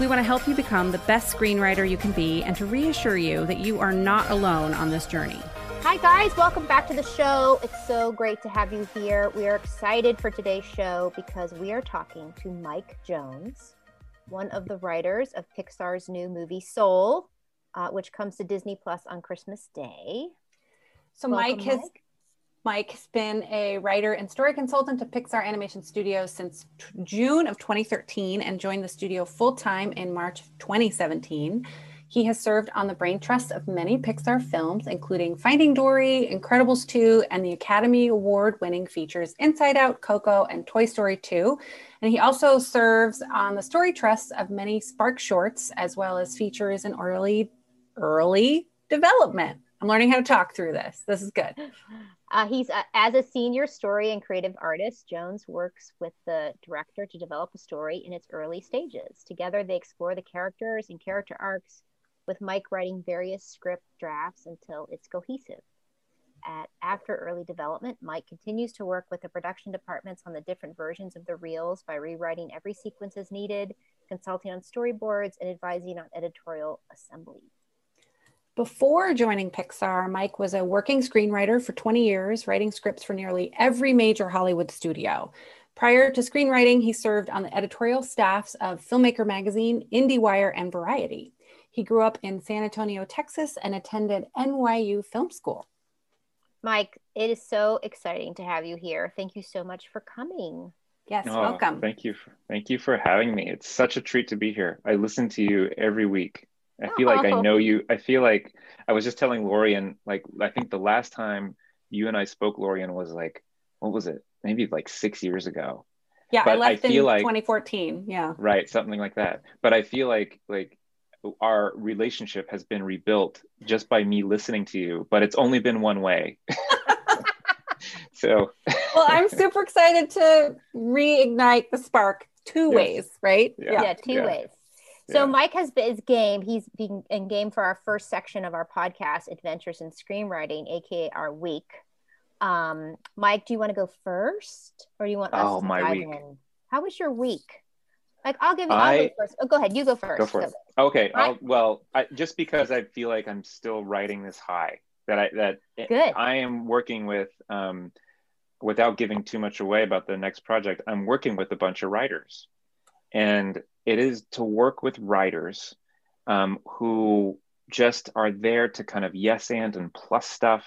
We want to help you become the best screenwriter you can be and to reassure you that you are not alone on this journey. Hi, guys. Welcome back to the show. It's so great to have you here. We are excited for today's show because we are talking to Mike Jones, one of the writers of Pixar's new movie Soul, uh, which comes to Disney Plus on Christmas Day. So, Welcome, Mike has Mike. Mike has been a writer and story consultant to Pixar Animation Studios since t- June of 2013 and joined the studio full time in March of 2017. He has served on the brain trust of many Pixar films, including Finding Dory, Incredibles 2, and the Academy Award winning features Inside Out, Coco, and Toy Story 2. And he also serves on the story trusts of many Spark shorts, as well as features in early, early development. I'm learning how to talk through this. This is good. Uh, he's uh, as a senior story and creative artist. Jones works with the director to develop a story in its early stages. Together, they explore the characters and character arcs, with Mike writing various script drafts until it's cohesive. At after early development, Mike continues to work with the production departments on the different versions of the reels by rewriting every sequence as needed, consulting on storyboards, and advising on editorial assembly. Before joining Pixar, Mike was a working screenwriter for 20 years, writing scripts for nearly every major Hollywood studio. Prior to screenwriting, he served on the editorial staffs of Filmmaker Magazine, IndieWire, and Variety. He grew up in San Antonio, Texas, and attended NYU Film School. Mike, it is so exciting to have you here. Thank you so much for coming. Yes, oh, welcome. Thank you. For, thank you for having me. It's such a treat to be here. I listen to you every week. I feel like I oh. know you. I feel like I was just telling Lorien, like, I think the last time you and I spoke, Lorien, was like, what was it? Maybe like six years ago. Yeah, but I left I in like, 2014. Yeah. Right, something like that. But I feel like like our relationship has been rebuilt just by me listening to you, but it's only been one way. so well, I'm super excited to reignite the spark two yes. ways, right? Yeah, yeah two yeah. ways. So yeah. Mike has been game. He's been in game for our first section of our podcast, Adventures in Screenwriting, aka our week. Um, Mike, do you want to go first, or do you want us oh, to my week. In? How was your week? Like, I'll give you. I, I'll go first. Oh, go ahead. You go first. Go for it. Okay. well, I, just because I feel like I'm still riding this high that I that Good. I am working with. Um, without giving too much away about the next project, I'm working with a bunch of writers, and it is to work with writers um, who just are there to kind of yes and and plus stuff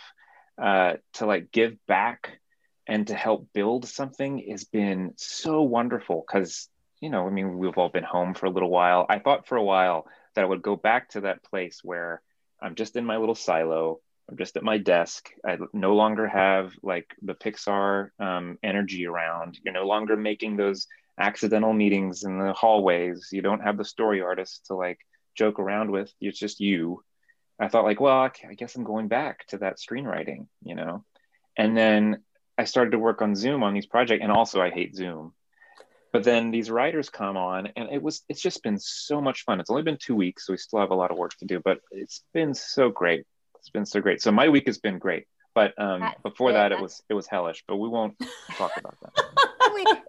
uh, to like give back and to help build something has been so wonderful because you know i mean we've all been home for a little while. I thought for a while that i would go back to that place where i'm just in my little silo i'm just at my desk i no longer have like the pixar um, energy around you're no longer making those accidental meetings in the hallways. You don't have the story artist to like joke around with. It's just you. I thought like, well, I guess I'm going back to that screenwriting, you know. And then I started to work on Zoom on these projects, and also I hate Zoom. But then these writers come on, and it was it's just been so much fun. It's only been two weeks, so we still have a lot of work to do, but it's been so great. It's been so great. So my week has been great. But um, before that, it was it was hellish. But we won't talk about that.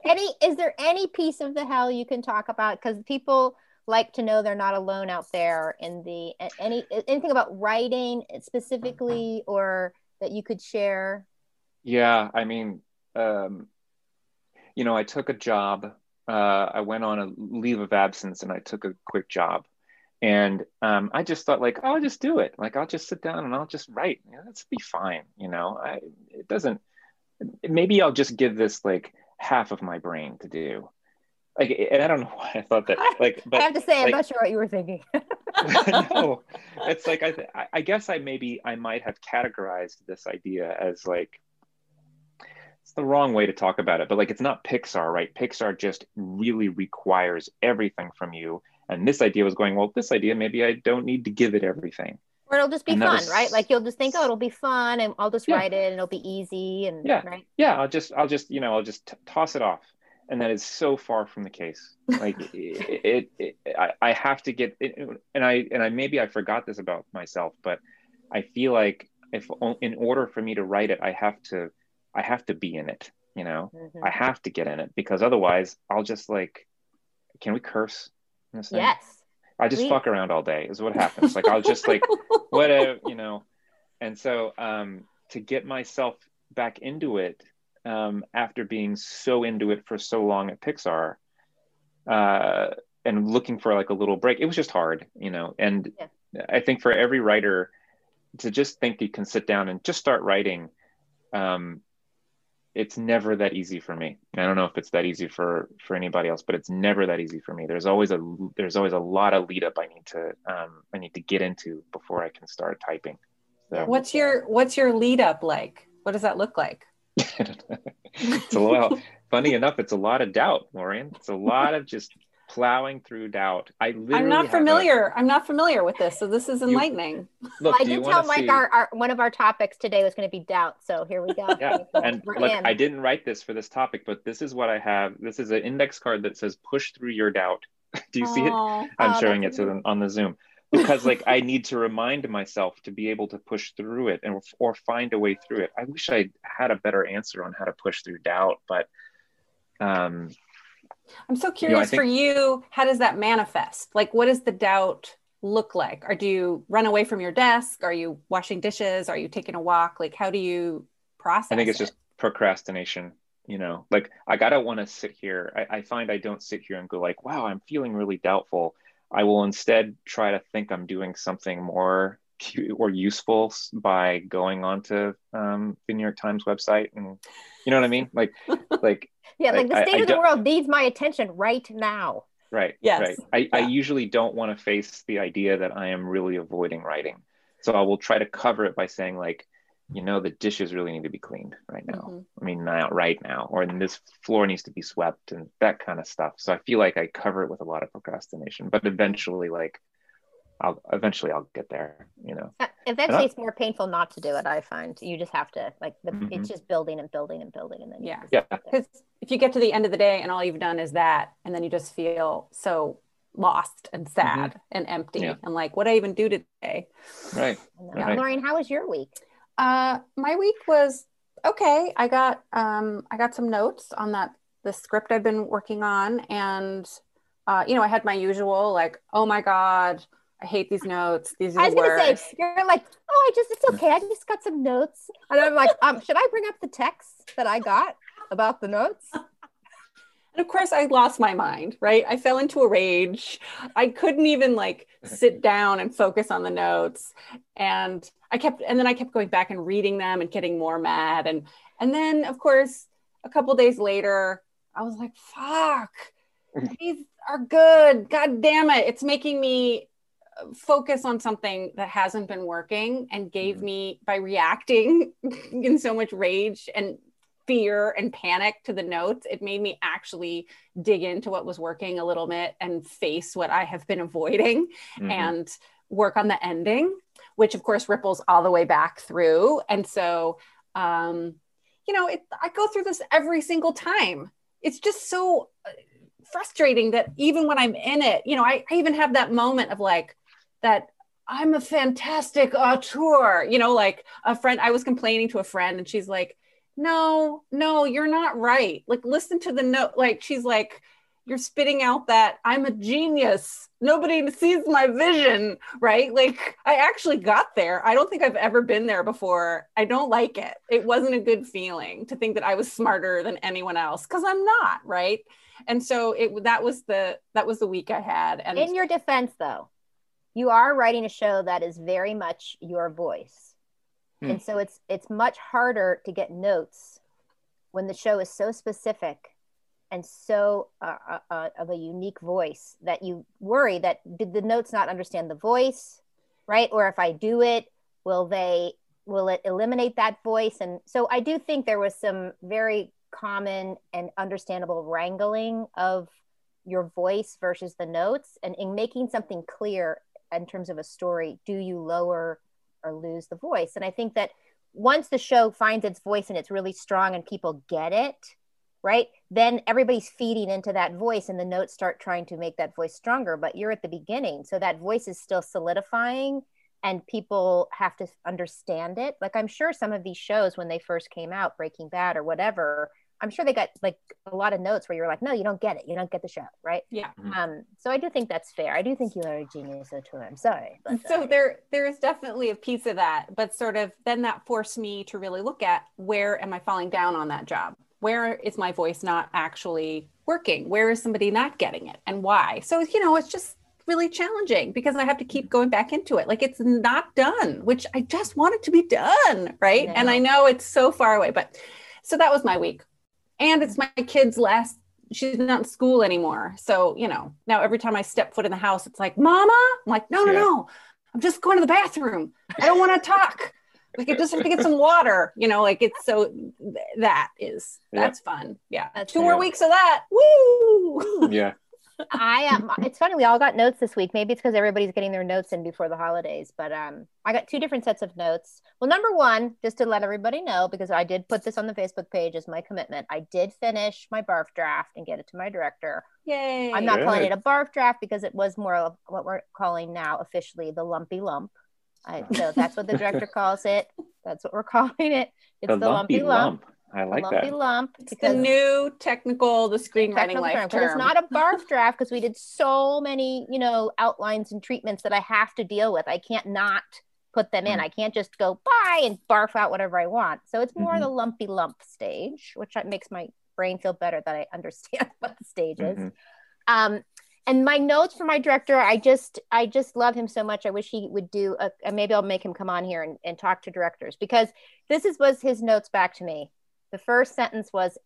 any is there any piece of the hell you can talk about? Because people like to know they're not alone out there in the any anything about writing specifically or that you could share. Yeah, I mean, um, you know, I took a job. Uh, I went on a leave of absence and I took a quick job and um, I just thought like, oh, I'll just do it. Like I'll just sit down and I'll just write. Yeah, that's be fine. You know, I, it doesn't. Maybe I'll just give this like half of my brain to do. Like, and I don't know why I thought that. Like, but I have to say, like, I'm not sure what you were thinking. no, it's like I, th- I guess I maybe I might have categorized this idea as like it's the wrong way to talk about it, but like it's not Pixar, right? Pixar just really requires everything from you and this idea was going, well, this idea, maybe I don't need to give it everything. Or it'll just be fun, was, right? Like you'll just think, oh, it'll be fun, and I'll just yeah. write it, and it'll be easy, and yeah, right? Yeah, I'll just, I'll just, you know, I'll just t- toss it off, and that is so far from the case. Like it, it, it, I, I have to get, it, and I, and I maybe I forgot this about myself, but I feel like if in order for me to write it, I have to, I have to be in it. You know, mm-hmm. I have to get in it because otherwise, I'll just like, can we curse? Yes. I just fuck around all day is what happens. Like I'll just like whatever, you know. And so um to get myself back into it um after being so into it for so long at Pixar uh and looking for like a little break, it was just hard, you know. And yeah. I think for every writer to just think you can sit down and just start writing um it's never that easy for me. I don't know if it's that easy for for anybody else, but it's never that easy for me. There's always a there's always a lot of lead up I need to um, I need to get into before I can start typing. So. What's your what's your lead up like? What does that look like? it's a well, funny enough, it's a lot of doubt, Lorien. It's a lot of just plowing through doubt. I I'm not familiar. A, I'm not familiar with this, so this is enlightening. You, look, well, I did tell Mike see... our, our, one of our topics today was going to be doubt. So here we go. Yeah, and We're look, in. I didn't write this for this topic, but this is what I have. This is an index card that says "Push through your doubt." Do you oh, see it? I'm oh, showing it to them on the Zoom because like I need to remind myself to be able to push through it and or find a way through it. I wish I had a better answer on how to push through doubt, but um I'm so curious you know, think, for you, how does that manifest? Like, what does the doubt look like? Or do you run away from your desk? Are you washing dishes? Are you taking a walk? Like, how do you process? I think it's it? just procrastination. You know, like I gotta want to sit here. I, I find I don't sit here and go like, "Wow, I'm feeling really doubtful." I will instead try to think I'm doing something more or useful by going onto um, the New York Times website and you know what I mean? Like, like yeah, like the state I, of I the world needs my attention right now. Right. Yes. Right. I, yeah. I usually don't want to face the idea that I am really avoiding writing, so I will try to cover it by saying like, you know, the dishes really need to be cleaned right now. Mm-hmm. I mean, not right now, or this floor needs to be swept and that kind of stuff. So I feel like I cover it with a lot of procrastination, but eventually, like I'll eventually I'll get there, you know. Uh, eventually, it's more painful not to do it. I find you just have to like the, mm-hmm. it's just building and building and building, and then yeah, yeah. Because if you get to the end of the day and all you've done is that, and then you just feel so lost and sad mm-hmm. and empty, yeah. and like, what did I even do today? Right. right. Lauren, how was your week? Uh, my week was okay. I got um, I got some notes on that the script I've been working on, and uh, you know, I had my usual like, oh my god I hate these notes. These are I was gonna say you're like, oh, I just it's okay. I just got some notes, and I'm like, um, should I bring up the text that I got about the notes? And of course, I lost my mind. Right, I fell into a rage. I couldn't even like sit down and focus on the notes, and I kept, and then I kept going back and reading them and getting more mad, and and then of course, a couple days later, I was like, fuck. These are good. God damn it. It's making me focus on something that hasn't been working and gave mm-hmm. me by reacting in so much rage and fear and panic to the notes it made me actually dig into what was working a little bit and face what i have been avoiding mm-hmm. and work on the ending which of course ripples all the way back through and so um you know it, i go through this every single time it's just so uh, frustrating that even when i'm in it you know I, I even have that moment of like that I'm a fantastic auteur. You know, like a friend, I was complaining to a friend and she's like, no, no, you're not right. Like, listen to the note. Like, she's like, you're spitting out that I'm a genius. Nobody sees my vision, right? Like, I actually got there. I don't think I've ever been there before. I don't like it. It wasn't a good feeling to think that I was smarter than anyone else because I'm not, right? And so it that was the that was the week I had. And in your defense, though, you are writing a show that is very much your voice. Hmm. And so it's it's much harder to get notes when the show is so specific and so uh, uh, uh, of a unique voice that you worry that did the notes not understand the voice, right? Or if I do it, will they will it eliminate that voice? And so I do think there was some very common and understandable wrangling of your voice versus the notes and in making something clear in terms of a story do you lower or lose the voice? And i think that once the show finds its voice and it's really strong and people get it right then everybody's feeding into that voice and the notes start trying to make that voice stronger. But you're at the beginning so that voice is still solidifying and people have to understand it. Like i'm sure some of these shows when they first came out breaking bad or whatever I'm sure they got like a lot of notes where you're like, no, you don't get it. You don't get the show, right? Yeah. Mm-hmm. Um, so I do think that's fair. I do think you are a genius, too. I'm sorry. But, so uh, there, there is definitely a piece of that, but sort of then that forced me to really look at where am I falling down on that job? Where is my voice not actually working? Where is somebody not getting it, and why? So you know, it's just really challenging because I have to keep going back into it. Like it's not done, which I just want it to be done, right? And I know it's so far away, but so that was my week and it's my kid's last she's not in school anymore. So you know now every time i step foot in the house it's like mama? I'm like no no yeah. no. I'm just going to the bathroom. I don't want to talk. Like i just have to get some water you know like it's so that is that's yeah. fun. Yeah. That's two more weeks of that. Woo! Yeah I am. Um, it's funny. We all got notes this week. Maybe it's because everybody's getting their notes in before the holidays. But um, I got two different sets of notes. Well, number one, just to let everybody know, because I did put this on the Facebook page as my commitment. I did finish my barf draft and get it to my director. Yay! I'm not Good. calling it a barf draft because it was more of what we're calling now officially the lumpy lump. I, so that's what the director calls it. That's what we're calling it. It's the, the lumpy, lumpy lump. lump. I like lumpy that. lump. It's the new technical, the screenwriting life term. term. It's not a barf draft because we did so many, you know, outlines and treatments that I have to deal with. I can't not put them in. Mm. I can't just go bye and barf out whatever I want. So it's more mm-hmm. the lumpy lump stage, which makes my brain feel better that I understand what the stage is. Mm-hmm. Um, and my notes for my director i just i just love him so much i wish he would do a maybe i'll make him come on here and, and talk to directors because this is was his notes back to me the first sentence was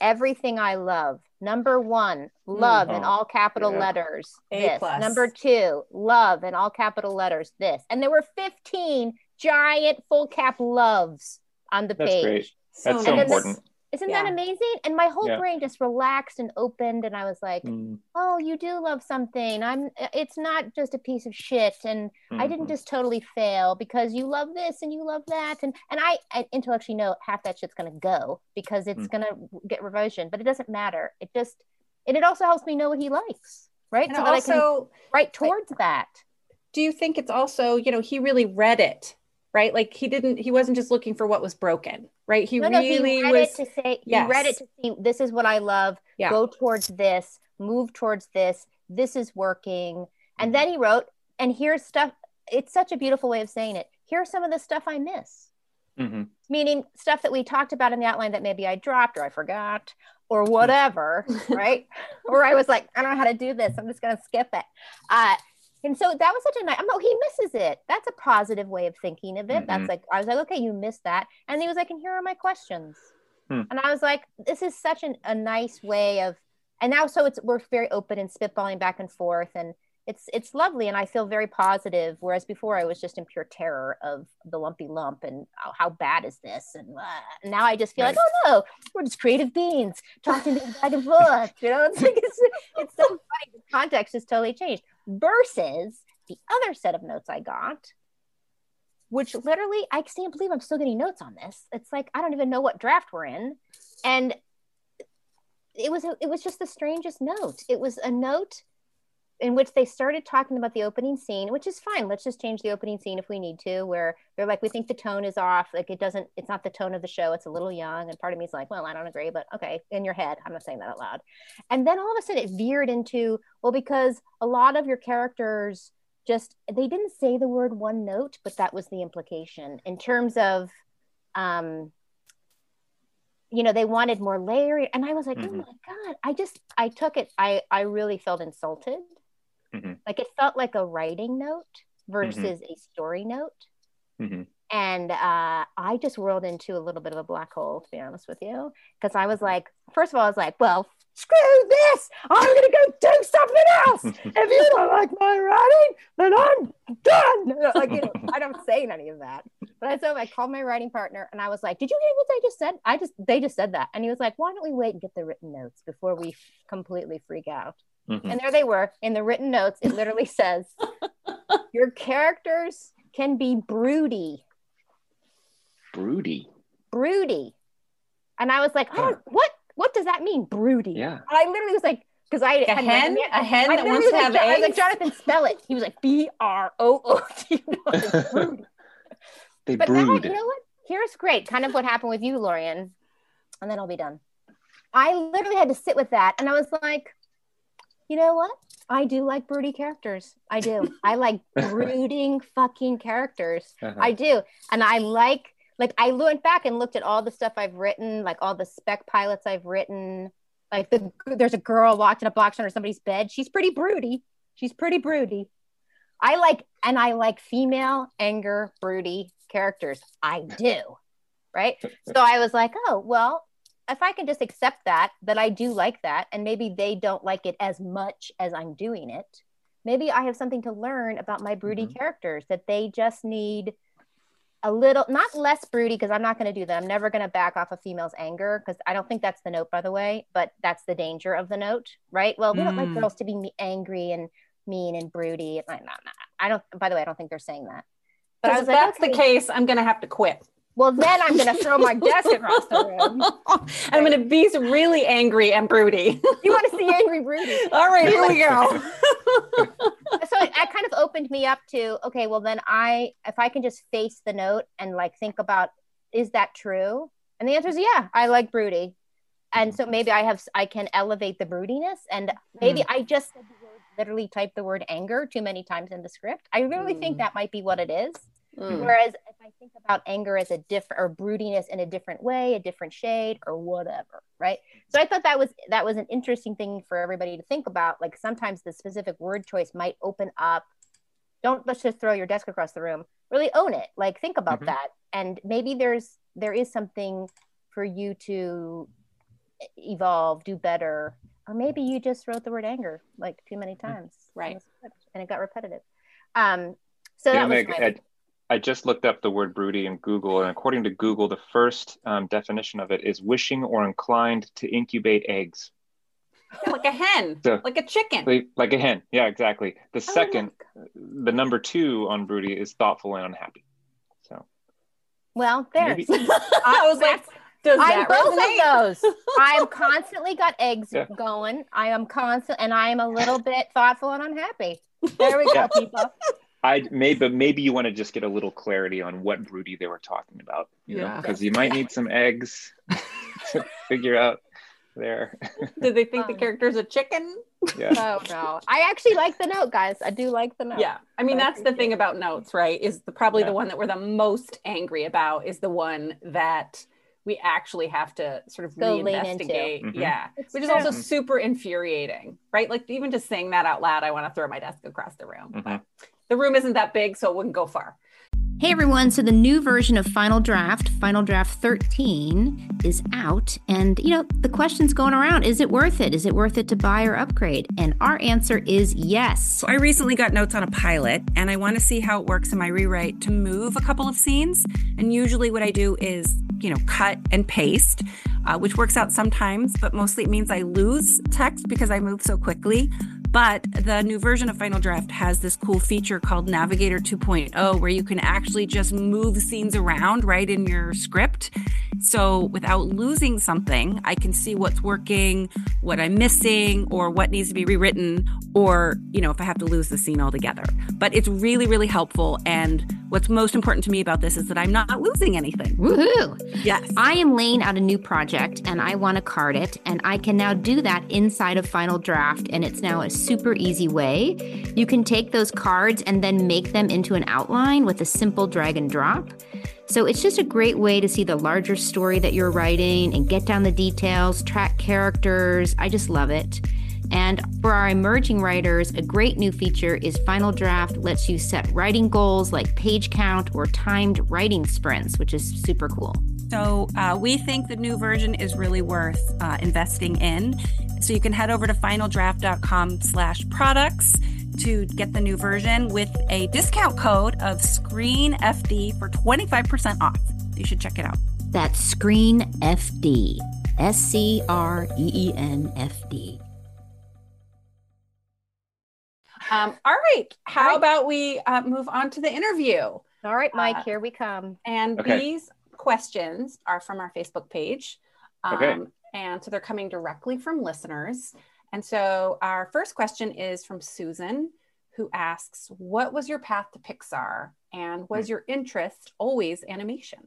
everything I love. Number one, love mm-hmm. in all capital yeah. letters. A this. Plus. Number two, love in all capital letters. This. And there were 15 giant full cap loves on the That's page. Great. That's so, so important. Isn't yeah. that amazing? And my whole yeah. brain just relaxed and opened, and I was like, mm. "Oh, you do love something. I'm. It's not just a piece of shit, and mm-hmm. I didn't mm-hmm. just totally fail because you love this and you love that, and and I, I intellectually know half that shit's gonna go because it's mm. gonna get revision, but it doesn't matter. It just, and it also helps me know what he likes, right? And so also, that I can write towards I, that. Do you think it's also, you know, he really read it right? Like he didn't, he wasn't just looking for what was broken, right? He no, really no, he read was, it to say, yes. he read it to see, this is what I love. Yeah. Go towards this, move towards this. This is working. And then he wrote, and here's stuff. It's such a beautiful way of saying it. Here's some of the stuff I miss. Mm-hmm. Meaning stuff that we talked about in the outline that maybe I dropped or I forgot or whatever, right? or I was like, I don't know how to do this. I'm just going to skip it. Uh, and so that was such a nice, I'm, oh, he misses it. That's a positive way of thinking of it. Mm-hmm. That's like, I was like, okay, you missed that. And he was like, and here are my questions. Hmm. And I was like, this is such an, a nice way of, and now so it's, we're very open and spitballing back and forth. And it's, it's lovely. And I feel very positive. Whereas before I was just in pure terror of the lumpy lump and oh, how bad is this? And uh, now I just feel like, oh no, we're just creative beings talking back and forth. You know, it's like, it's, it's so funny. The context has totally changed versus the other set of notes I got, which literally I can't believe I'm still getting notes on this. It's like I don't even know what draft we're in, and it was a, it was just the strangest note. It was a note in which they started talking about the opening scene, which is fine. Let's just change the opening scene if we need to, where they're like, we think the tone is off. Like it doesn't, it's not the tone of the show. It's a little young. And part of me is like, well, I don't agree, but okay, in your head. I'm not saying that out loud. And then all of a sudden it veered into, well, because a lot of your characters just, they didn't say the word one note, but that was the implication in terms of, um, you know, they wanted more layering. And I was like, oh mm-hmm. oh my God, I just, I took it. I, I really felt insulted Mm-hmm. Like it felt like a writing note versus mm-hmm. a story note. Mm-hmm. And uh, I just whirled into a little bit of a black hole, to be honest with you, because I was like, first of all, I was like, well, screw this. I'm going to go do something else. if you don't like my writing, then I'm done. Like, you know, I don't say any of that. But I, so I called my writing partner and I was like, did you hear what they just said? I just, they just said that. And he was like, why don't we wait and get the written notes before we completely freak out? Mm-hmm. And there they were in the written notes. It literally says, Your characters can be broody. Broody. Broody. And I was like, Oh, huh. what? What does that mean, broody? Yeah. And I literally was like, because I a hen, a hen that wants to have eggs. I was like, Jonathan, spell it. He was like, B R O O T. They but brood. Now, you know what? Here's great. Kind of what happened with you, Lorien, and then I'll be done. I literally had to sit with that, and I was like, you know what? I do like broody characters. I do. I like brooding fucking characters. Uh-huh. I do, and I like like I went back and looked at all the stuff I've written, like all the spec pilots I've written. Like the there's a girl locked in a box under somebody's bed. She's pretty broody. She's pretty broody. I like and I like female anger broody characters. I do. Right. so I was like, oh, well, if I can just accept that, that I do like that, and maybe they don't like it as much as I'm doing it, maybe I have something to learn about my broody mm-hmm. characters that they just need a little, not less broody, because I'm not going to do that. I'm never going to back off a female's anger because I don't think that's the note, by the way, but that's the danger of the note, right? Well, we mm. don't like mm. girls to be angry and mean and broody. I, I don't, by the way, I don't think they're saying that. But if like, that's okay. the case, I'm going to have to quit. Well, then I'm going to throw my desk across the room. I'm going to be really angry and broody. you want to see angry broody? All right, here we go. so it, it kind of opened me up to okay, well then I if I can just face the note and like think about is that true? And the answer is yeah, I like broody. And so maybe I have I can elevate the broodiness and maybe mm. I just literally typed the word anger too many times in the script. I really mm. think that might be what it is. Mm. Whereas if I think about anger as a different or broodiness in a different way, a different shade or whatever, right? So I thought that was that was an interesting thing for everybody to think about. Like sometimes the specific word choice might open up. Don't let's just throw your desk across the room. Really own it. Like think about mm-hmm. that. And maybe there's there is something for you to evolve, do better, or maybe you just wrote the word anger like too many mm-hmm. times, right? And it got repetitive. Um, so that was my... I just looked up the word broody in Google, and according to Google, the first um, definition of it is wishing or inclined to incubate eggs. like a hen, so, like a chicken. Like, like, a hen. Yeah, exactly. The oh, second, the number two on broody is thoughtful and unhappy. So, well, there. I was like, does I'm both resonate? of those. I'm constantly got eggs yeah. going. I am constant, and I am a little bit thoughtful and unhappy. There we go, yeah. people. I maybe, but maybe you want to just get a little clarity on what broody they were talking about, you yeah. know, because you might need some eggs to figure out there. Did they think um, the character's a chicken? Yeah. Oh no. I actually like the note, guys. I do like the note. Yeah. I mean, that's the thing about notes, right? Is the probably yeah. the one that we're the most angry about is the one that we actually have to sort of Go reinvestigate. Mm-hmm. Yeah. It's Which true. is also super infuriating, right? Like even just saying that out loud, I want to throw my desk across the room. Mm-hmm the room isn't that big, so it wouldn't go far. Hey everyone, so the new version of Final Draft, Final Draft 13, is out. And, you know, the question's going around is it worth it? Is it worth it to buy or upgrade? And our answer is yes. So I recently got notes on a pilot, and I want to see how it works in my rewrite to move a couple of scenes. And usually what I do is, you know, cut and paste, uh, which works out sometimes, but mostly it means I lose text because I move so quickly. But the new version of Final Draft has this cool feature called Navigator 2.0 where you can actually just move scenes around right in your script. So without losing something, I can see what's working, what I'm missing, or what needs to be rewritten, or, you know, if I have to lose the scene altogether. But it's really, really helpful. And what's most important to me about this is that I'm not losing anything. Woohoo! Yes. I am laying out a new project and I want to card it, and I can now do that inside of Final Draft, and it's now a super easy way. You can take those cards and then make them into an outline with a simple drag and drop. So it's just a great way to see the larger story that you're writing and get down the details, track characters. I just love it. And for our emerging writers, a great new feature is Final Draft lets you set writing goals like page count or timed writing sprints, which is super cool. So uh, we think the new version is really worth uh, investing in. So you can head over to finaldraft.com slash products to get the new version with a discount code of SCREENFD for 25% off. You should check it out. That's SCREENFD. S C R E E N F D. Um, all right. How all right. about we uh, move on to the interview? All right, Mike, uh, here we come. And okay. these questions are from our Facebook page. Um, okay. And so they're coming directly from listeners. And so our first question is from Susan, who asks, What was your path to Pixar? And was hmm. your interest always animation?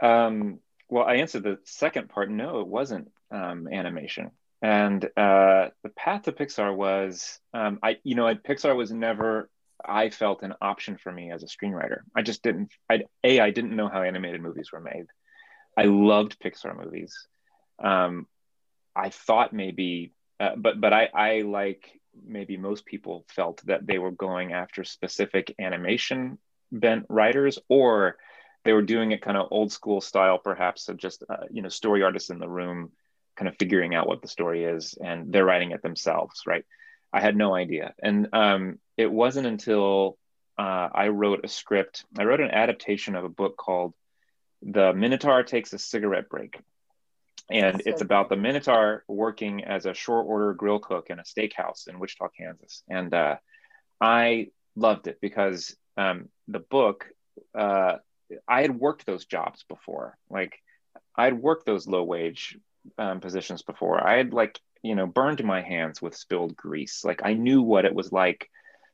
Um, well, I answered the second part. No, it wasn't um, animation. And uh, the path to Pixar was, um, I, you know, Pixar was never, I felt an option for me as a screenwriter. I just didn't, I, A, I didn't know how animated movies were made. I loved Pixar movies. Um, I thought maybe, uh, but but I, I like maybe most people felt that they were going after specific animation bent writers, or they were doing it kind of old school style, perhaps, of just uh, you know story artists in the room, kind of figuring out what the story is, and they're writing it themselves, right? I had no idea, and um, it wasn't until uh, I wrote a script. I wrote an adaptation of a book called "The Minotaur Takes a Cigarette Break," and it's about the Minotaur working as a short order grill cook in a steakhouse in Wichita, Kansas. And uh, I loved it because um, the book, uh, I had worked those jobs before. Like I had worked those low wage um, positions before. I had like you know burned my hands with spilled grease. Like I knew what it was like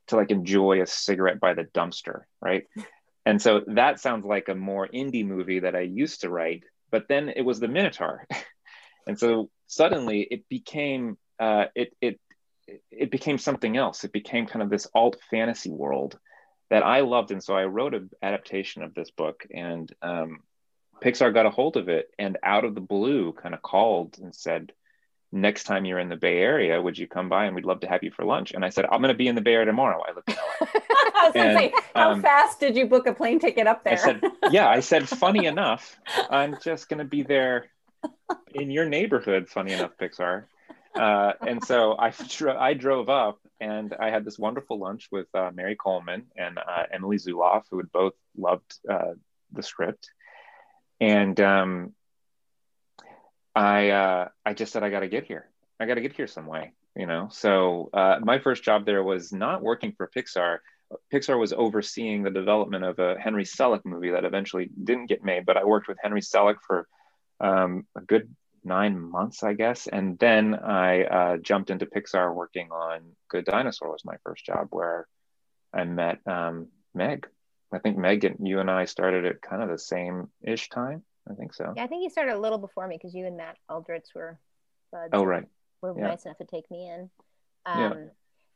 to like enjoy a cigarette by the dumpster, right? and so that sounds like a more indie movie that I used to write but then it was the Minotaur, and so suddenly it became uh, it it it became something else. It became kind of this alt fantasy world that I loved, and so I wrote an adaptation of this book, and um, Pixar got a hold of it, and out of the blue, kind of called and said, next time you're in the Bay Area, would you come by and we'd love to have you for lunch? And I said, I'm going to be in the Bay Area tomorrow. I live in LA. I was and, say, how um, fast did you book a plane ticket up there? I said, yeah, I said, funny enough, I'm just going to be there in your neighborhood. Funny enough, Pixar. Uh, and so I, I drove up and I had this wonderful lunch with uh, Mary Coleman and uh, Emily Zulauf, who had both loved uh, the script. And um, I uh, I just said I got to get here. I got to get here some way, you know. So uh, my first job there was not working for Pixar. Pixar was overseeing the development of a Henry Selick movie that eventually didn't get made, but I worked with Henry Selick for um, a good nine months, I guess, and then I uh, jumped into Pixar working on Good Dinosaur was my first job, where I met um, Meg. I think Meg, and you and I started at kind of the same ish time. I think so. Yeah, I think you started a little before me because you and Matt Aldrich were buds. Oh, right. Were yeah. nice enough to take me in. Um, yeah.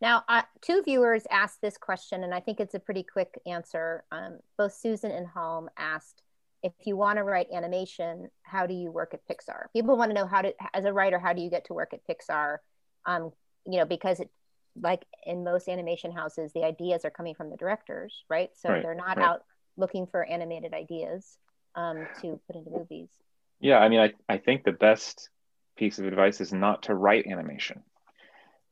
Now, uh, two viewers asked this question, and I think it's a pretty quick answer. Um, both Susan and Holm asked, if you want to write animation, how do you work at Pixar? People want to know how to, as a writer, how do you get to work at Pixar? Um, you know, because it, like in most animation houses, the ideas are coming from the directors, right? So right, they're not right. out looking for animated ideas um, to put into movies. Yeah, I mean, I, I think the best piece of advice is not to write animation.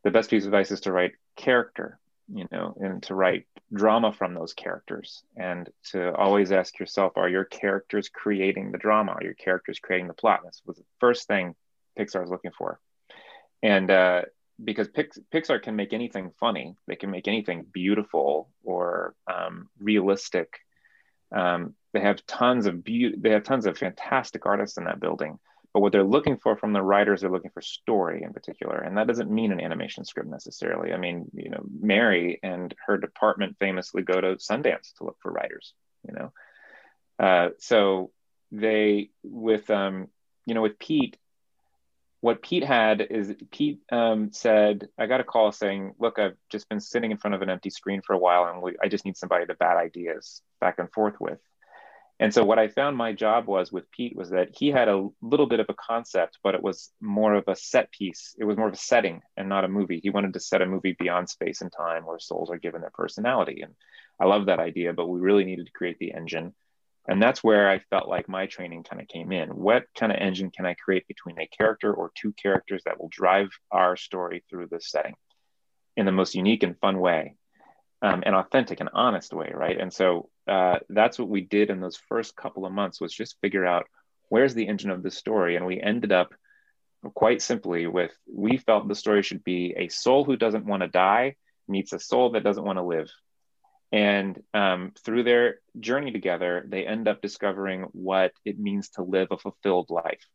The best piece of advice is to write character, you know, and to write drama from those characters and to always ask yourself, are your characters creating the drama? Are your characters creating the plot? This was the first thing Pixar is looking for. And uh, because Pix- Pixar can make anything funny, they can make anything beautiful or um, realistic. Um, they have tons of. They have tons of fantastic artists in that building. But what they're looking for from the writers, they're looking for story in particular, and that doesn't mean an animation script necessarily. I mean, you know, Mary and her department famously go to Sundance to look for writers. You know, uh, so they with um, you know with Pete, what Pete had is Pete um, said, I got a call saying, look, I've just been sitting in front of an empty screen for a while and we, I just need somebody to bat ideas back and forth with. And so what I found my job was with Pete was that he had a little bit of a concept, but it was more of a set piece. It was more of a setting and not a movie. He wanted to set a movie beyond space and time where souls are given their personality. And I love that idea, but we really needed to create the engine. And that's where I felt like my training kind of came in. What kind of engine can I create between a character or two characters that will drive our story through this setting in the most unique and fun way? um, an authentic and honest way, right? And so uh, that's what we did in those first couple of months was just figure out where's the engine of the story, and we ended up quite simply with we felt the story should be a soul who doesn't want to die meets a soul that doesn't want to live and um, through their journey together they end up discovering what it means to live a fulfilled life.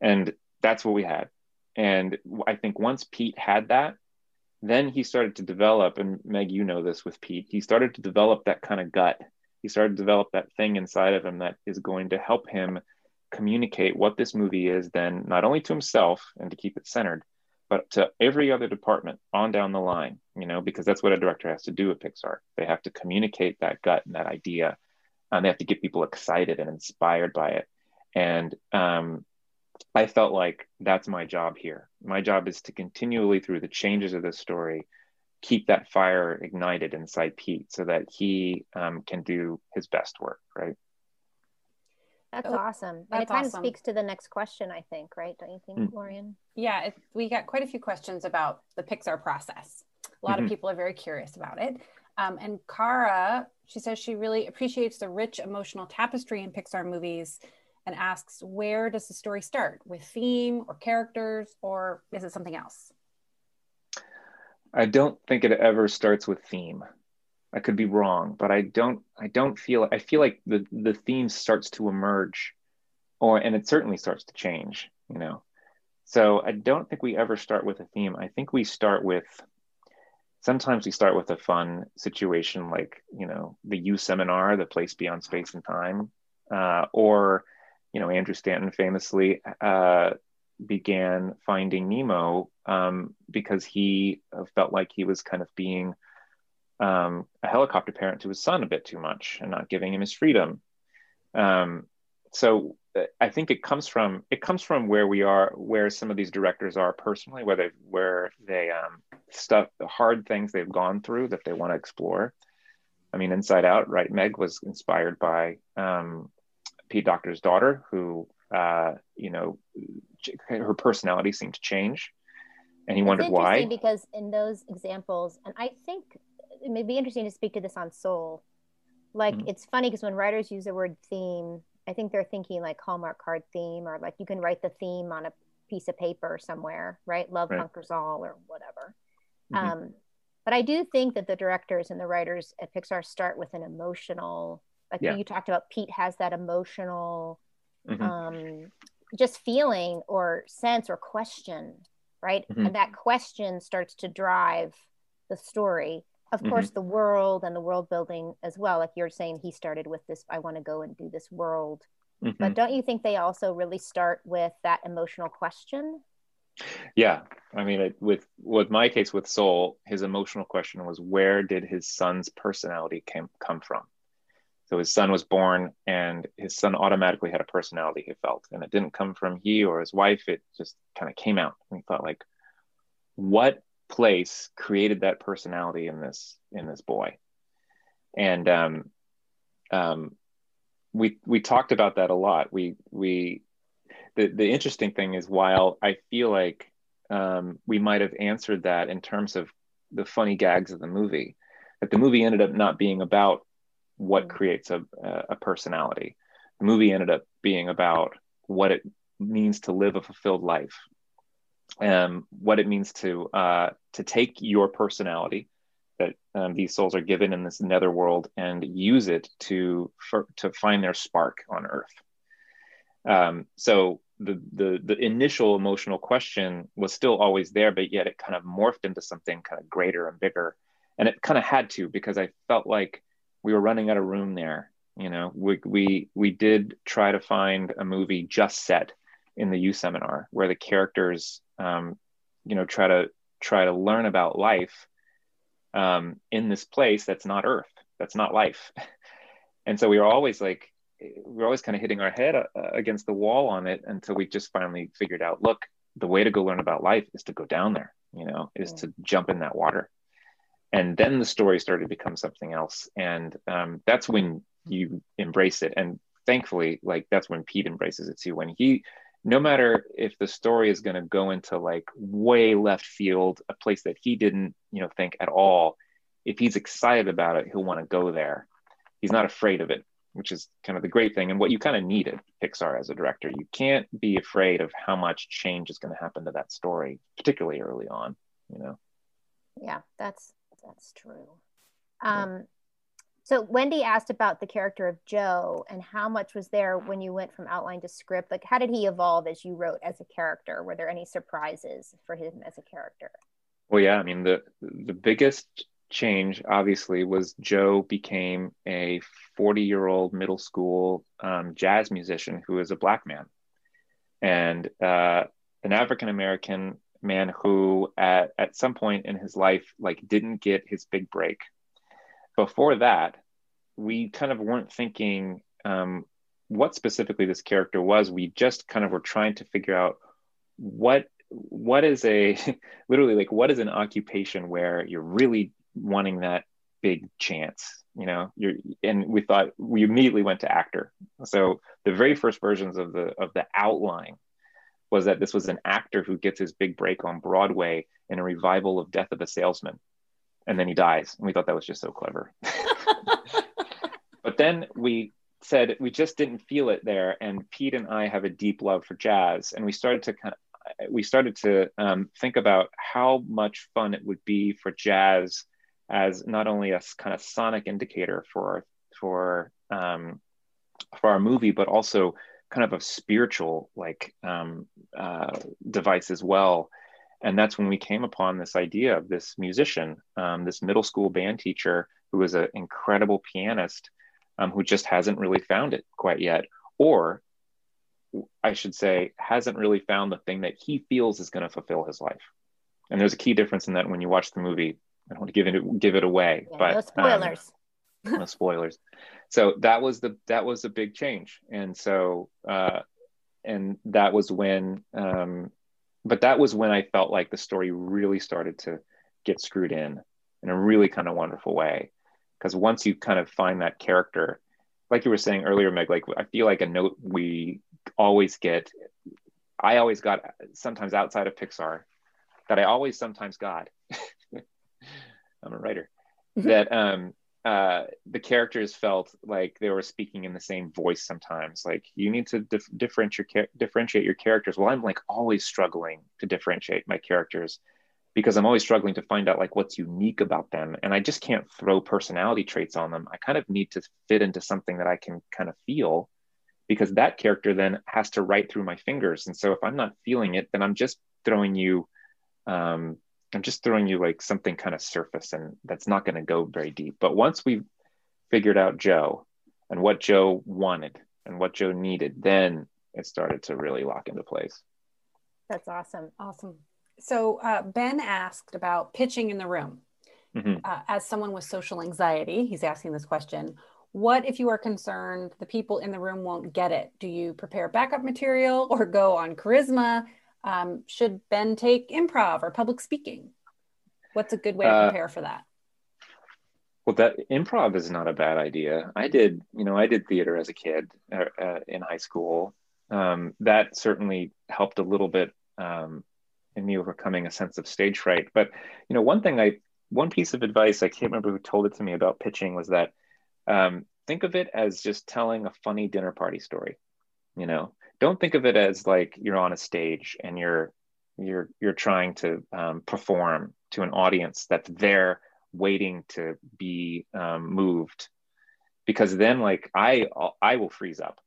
And that's what we had. And i think once pete had that then he started to develop and meg you know this with pete he started to develop that kind of gut. He started to develop that thing inside of him that is going to help him communicate what this movie is then not only to himself and to keep it centered but to every other department on down the line you know because that's what a director has to do at pixar. They have to communicate that gut and that idea and they have to get people excited and inspired by it. And um, i felt like that's my job here. My job is to continually through the changes of the story keep that fire ignited inside pete so that he um, can do his best work right that's oh, awesome. That's and it kind awesome. of speaks to the next question, I think, right? Don't you think, mm. Lorien? Yeah, it, we got quite a few questions about the Pixar process. A lot mm-hmm. of people are very curious about it. Um, and Kara, she says she really appreciates the rich emotional tapestry in Pixar movies and asks, where does the story start? With theme or characters, or is it something else? I don't think it ever starts with theme. I could be wrong, but I don't I don't feel I feel like the the theme starts to emerge or and it certainly starts to change, you know. So I don't think we ever start with a theme. I think we start with sometimes we start with a fun situation like, you know, the You seminar, the place beyond space and time, uh, or you know, Andrew Stanton famously uh, began finding Nemo um, because he felt like he was kind of being um, a helicopter parent to his son a bit too much and not giving him his freedom. Um, so uh, I think it comes from it comes from where we are, where some of these directors are personally, where they where they um, stuff the hard things they've gone through that they want to explore. I mean, Inside Out, right? Meg was inspired by um, Pete Docter's daughter, who uh, you know her personality seemed to change, and he wondered why. Because in those examples, and I think it may be interesting to speak to this on soul like mm-hmm. it's funny because when writers use the word theme i think they're thinking like hallmark card theme or like you can write the theme on a piece of paper somewhere right love right. conquers all or whatever mm-hmm. um, but i do think that the directors and the writers at pixar start with an emotional like yeah. you talked about pete has that emotional mm-hmm. um, just feeling or sense or question right mm-hmm. and that question starts to drive the story of mm-hmm. course the world and the world building as well like you're saying he started with this i want to go and do this world. Mm-hmm. but don't you think they also really start with that emotional question? Yeah. I mean it, with with my case with soul his emotional question was where did his son's personality came, come from? So his son was born and his son automatically had a personality he felt. And it didn't come from he or his wife it just kind of came out. And he thought like what place created that personality in this in this boy. And um, um, we we talked about that a lot. We we the the interesting thing is while i feel like um, we might have answered that in terms of the funny gags of the movie that the movie ended up not being about what mm. creates a, a personality. The movie ended up being about what it means to live a fulfilled life um, what it means to uh, to take your personality that um, these souls are given in this netherworld and use it to for, to find their spark on Earth. Um, so the the the initial emotional question was still always there, but yet it kind of morphed into something kind of greater and bigger, and it kind of had to because I felt like we were running out of room there. You know, we we we did try to find a movie just set in the You seminar where the characters um, you know try to try to learn about life um, in this place that's not earth that's not life. And so we were always like we are always kind of hitting our head uh, against the wall on it until we just finally figured out look the way to go learn about life is to go down there you know is to jump in that water. And then the story started to become something else. And um, that's when you embrace it. And thankfully like that's when pete embraces it too. When he no matter if the story is going to go into like way left field, a place that he didn't, you know, think at all, if he's excited about it, he'll want to go there. He's not afraid of it. which is kind of the great thing and what you kind of need at Pixar as a director. You can't be afraid of how much change is going to happen to that story, particularly early on, you know. Yeah, that's that's true. Um, so Wendy asked about the character of Joe and how much was there when you went from outline to script? Like, how did he evolve as you wrote as a character? Were there any surprises for him as a character? Well, yeah, I mean the the biggest change obviously was Joe became a 40 year old middle school um, jazz musician who is a black man and uh, an African American man who at, at some point in his life like didn't get his big break before that we kind of weren't thinking um, what specifically this character was. We just kind of were trying to figure out what what is a literally like what is an occupation where you're really wanting that big chance you know? You're and we thought we immediately went to actor. So the very first versions of the of the outline was that this was an actor who gets his big break on broadway in a revival of death of a salesman and then he dies. And we thought that was just so clever. But then we said we just didn't feel it there. And pete and i have a deep love for jazz. And we started to kind of we started to um, think about how much fun it would be for jazz as not only a kind of sonic indicator for for um, for our movie, but also kind of a spiritual like um, uh, device as well. And that's when we came upon this idea of this musician, um, this middle school band teacher who is an incredible pianist um, who just hasn't really found it quite yet, or I should say, hasn't really found the thing that he feels is going to fulfill his life. And there's a key difference in that when you watch the movie. I don't want to give it give it away, yeah, but no spoilers. Um, no spoilers. So that was the that was a big change, and so uh, and that was when, um, but that was when I felt like the story really started to get screwed in in a really kind of wonderful way, because once you kind of find that character, like you were saying earlier, Meg, like I feel like a note we always get, I always got sometimes outside of Pixar that I always sometimes got. I'm a writer. Mm-hmm. That um, uh, the characters felt like they were speaking in the same voice sometimes. Like you need to dif- differentiate differentiate your characters. Well, I'm like always struggling to differentiate my characters because I'm always struggling to find out like what's unique about them, and I just can't throw personality traits on them. I kind of need to fit into something that I can kind of feel because that character then has to write through my fingers. And so if I'm not feeling it, then I'm just throwing you, um, I'm just throwing you like something kind of surface and that's not going to go very deep. But once we figured out Joe and what Joe wanted and what Joe needed, then it started to really lock into place. That's awesome. Awesome. So uh, Ben asked about pitching in the room. Mm-hmm. Uh, as someone with social anxiety, he's asking this question what if you are concerned the people in the room won't get it? Do you prepare backup material or go on charisma? Um, should Ben take improv or public speaking? What's a good way to uh, prepare uh, for that? Well, that improv is not a bad idea. I did, you know, I did theater as a kid uh, uh, in high school. Um, that certainly helped a little bit um, in me overcoming a sense of stage fright. But you know, one thing I, one piece of advice I can't remember who told it to me about pitching was that um, think of it as just telling a funny dinner party story you know don't think of it as like you're on a stage and you're you're you're trying to um, perform to an audience that's there waiting to be um, moved. Because then like i i will freeze up.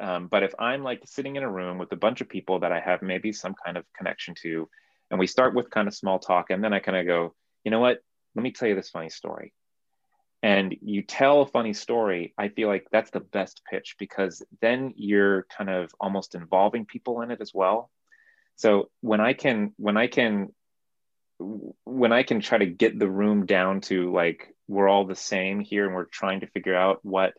Um, but if i'm like sitting in a room with a bunch of people that i have maybe some kind of connection to and we start with kind of small talk and then i kind of go you know what? Let me tell you this funny story and you tell a funny story, I feel like that's the best pitch because then you're kind of almost involving people in it as well. So when I can, when I can, when I can try to get the room down to like we're all the same here and we're trying to figure out what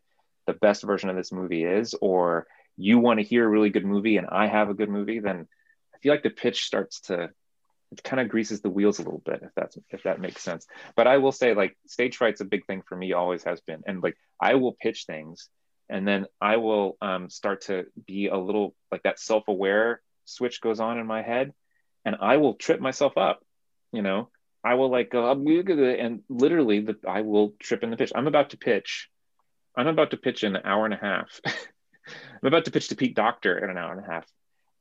the best version of this movie is, or you want to hear a really good movie and I have a good movie, then I feel like the pitch starts to it kind of greases the wheels a little bit if that's if that makes sense but i will say like stage fright's a big thing for me always has been and like i will pitch things and then i will um, start to be a little like that self-aware switch goes on in my head and i will trip myself up you know i will like go and literally the, i will trip in the pitch i'm about to pitch I'm about to pitch in an hour and a half. I'm about to pitch to Pete Docter in an hour and a half.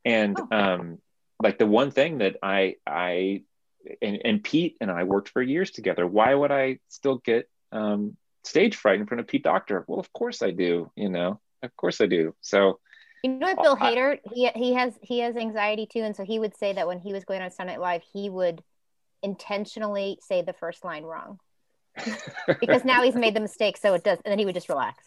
And oh. um, like the one thing that I I and, and Pete and I worked for years together. Why would I still get um, stage fright in front of Pete Docter? Well, of course I do. You know, of course I do. So you know what Bill Hader he he has he has anxiety too, and so he would say that when he was going on Saturday Night Live, he would intentionally say the first line wrong because now he's made the mistake, so it does, and then he would just relax.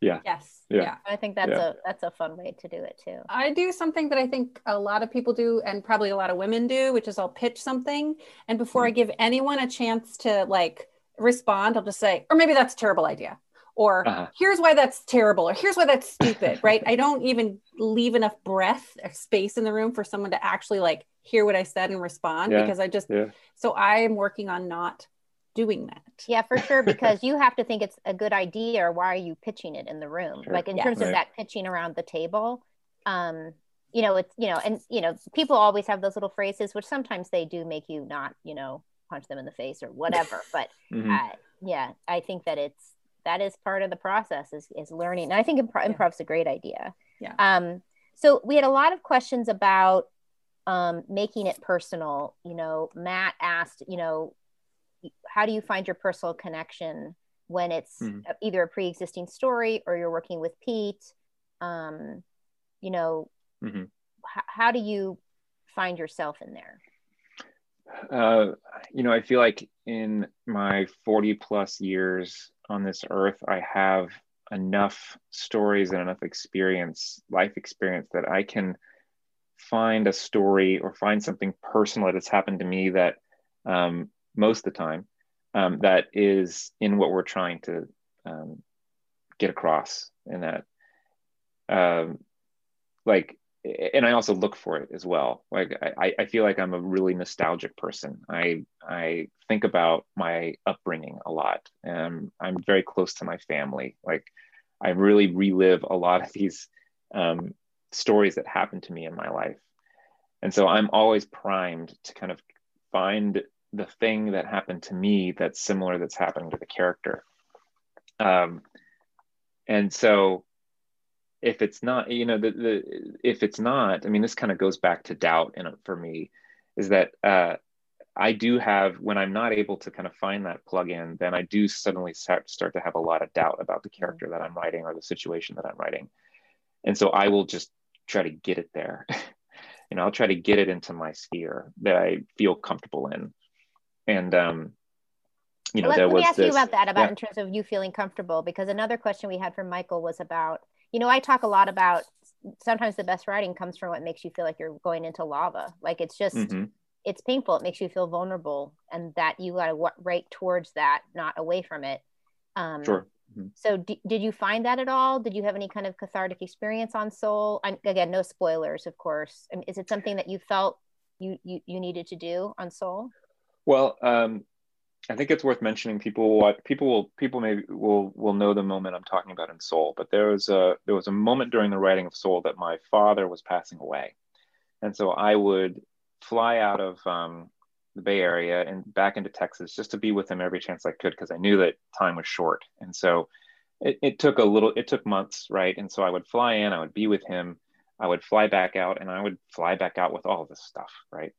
Yeah. Yes. Yeah. yeah. I think that's yeah. a that's a fun way to do it too. I do something that I think a lot of people do, and probably a lot of women do, which is I'll pitch something, and before mm-hmm. I give anyone a chance to like respond, I'll just say, or maybe that's a terrible idea or uh-huh. here's why that's terrible or here's why that's stupid right i don't even leave enough breath or space in the room for someone to actually like hear what i said and respond yeah. because i just yeah. so i am working on not doing that yeah for sure because you have to think it's a good idea or why are you pitching it in the room sure. like in yeah. terms right. of that pitching around the table um you know it's you know and you know people always have those little phrases which sometimes they do make you not you know punch them in the face or whatever but mm-hmm. uh, yeah i think that it's that is part of the process is, is learning. And I think improv, yeah. improv's a great idea. Yeah. Um, so we had a lot of questions about um, making it personal. You know, Matt asked, you know, how do you find your personal connection when it's mm-hmm. either a pre-existing story or you're working with Pete? Um, you know, mm-hmm. h- how do you find yourself in there? Uh, you know, I feel like in my 40 plus years on this earth, I have enough stories and enough experience, life experience, that I can find a story or find something personal that has happened to me that um, most of the time um, that is in what we're trying to um, get across in that um, like and I also look for it as well. Like I, I feel like I'm a really nostalgic person. I I think about my upbringing a lot, and I'm very close to my family. Like I really relive a lot of these um, stories that happened to me in my life, and so I'm always primed to kind of find the thing that happened to me that's similar that's happening to the character. Um, and so if it's not you know the, the if it's not i mean this kind of goes back to doubt in for me is that uh, i do have when i'm not able to kind of find that plug-in then i do suddenly start, start to have a lot of doubt about the character that i'm writing or the situation that i'm writing. And so i will just try to get it there. You know i'll try to get it into my sphere that i feel comfortable in and um you know, let, there let was me ask this, you about that, about yeah. in terms of you feeling comfortable, because another question we had from Michael was about you know, I talk a lot about sometimes the best writing comes from what makes you feel like you're going into lava. Like it's just, mm-hmm. it's painful. It makes you feel vulnerable, and that you got to write towards that, not away from it. Um, sure. Mm-hmm. So, d- did you find that at all? Did you have any kind of cathartic experience on Soul? I'm, again, no spoilers, of course. I mean, is it something that you felt you, you you needed to do on Soul? Well, um, I think it's worth mentioning. People what people will people maybe will will know the moment I'm talking about in Soul. But there was a there was a moment during the writing of Soul that my father was passing away, and so I would fly out of um, the Bay Area and back into Texas just to be with him every chance I could because I knew that time was short. And so it, it took a little it took months, right? And so I would fly in, I would be with him, I would fly back out, and I would fly back out with all this stuff, right?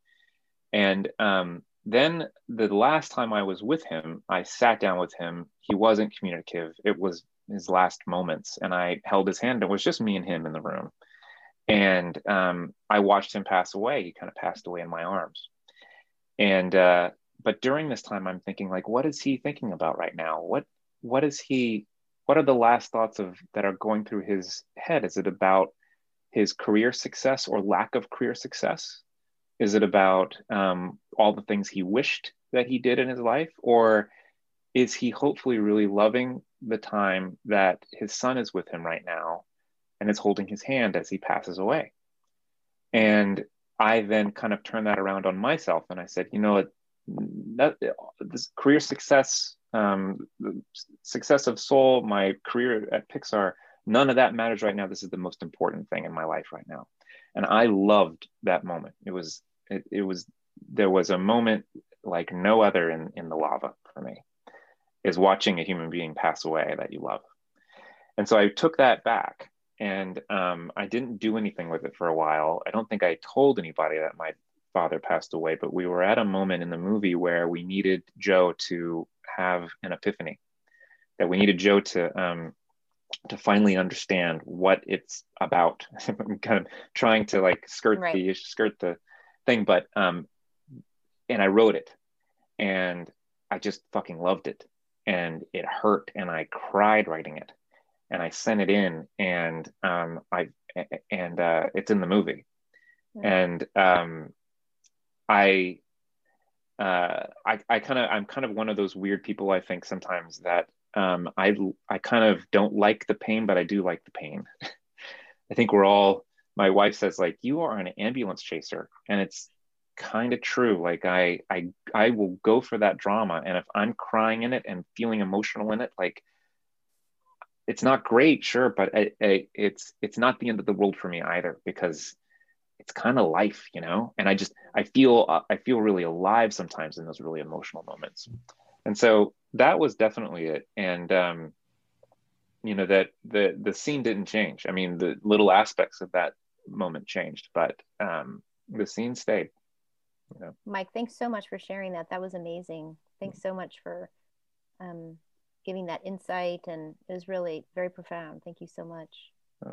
And um, then the last time I was with him, I sat down with him. He wasn't communicative. It was his last moments, and I held his hand. It was just me and him in the room, and um, I watched him pass away. He kind of passed away in my arms, and uh, but during this time, I'm thinking like, what is he thinking about right now? What what is he? What are the last thoughts of that are going through his head? Is it about his career success or lack of career success? Is it about um, all the things he wished that he did in his life? Or is he hopefully really loving the time that his son is with him right now and is holding his hand as he passes away? And I then kind of turned that around on myself and I said, you know, that, this career success, um, success of soul, my career at Pixar, none of that matters right now. This is the most important thing in my life right now and I loved that moment. It was it, it was there was a moment like no other in in the lava for me is watching a human being pass away that you love. and so I took that back and um, I didn't do anything with it for a while. I don't think I told anybody that my father passed away, but we were at a moment in the movie where we needed Joe to have an epiphany, that we needed Joe to um, to finally understand what it's about. I'm kind of trying to like skirt right. the skirt the thing, but um, and I wrote it, and I just fucking loved it, and it hurt, and I cried writing it, and I sent it in, and um, I and uh, it's in the movie, mm-hmm. and um, I. Uh, I, I kind of, I'm kind of one of those weird people. I think sometimes that um, I I kind of don't like the pain, but I do like the pain. I think we're all. My wife says like you are an ambulance chaser, and it's kind of true. Like I I I will go for that drama, and if I'm crying in it and feeling emotional in it, like it's not great, sure, but I, I, it's it's not the end of the world for me either because it's kind of life, you know. And I just I feel I feel really alive sometimes in those really emotional moments, and so that was definitely it. And um, you know that the the scene didn't change. I mean, the little aspects of that moment changed, but um, the scene stayed. You know? Mike, thanks so much for sharing that. That was amazing. Thanks so much for um, giving that insight, and it was really very profound. Thank you so much.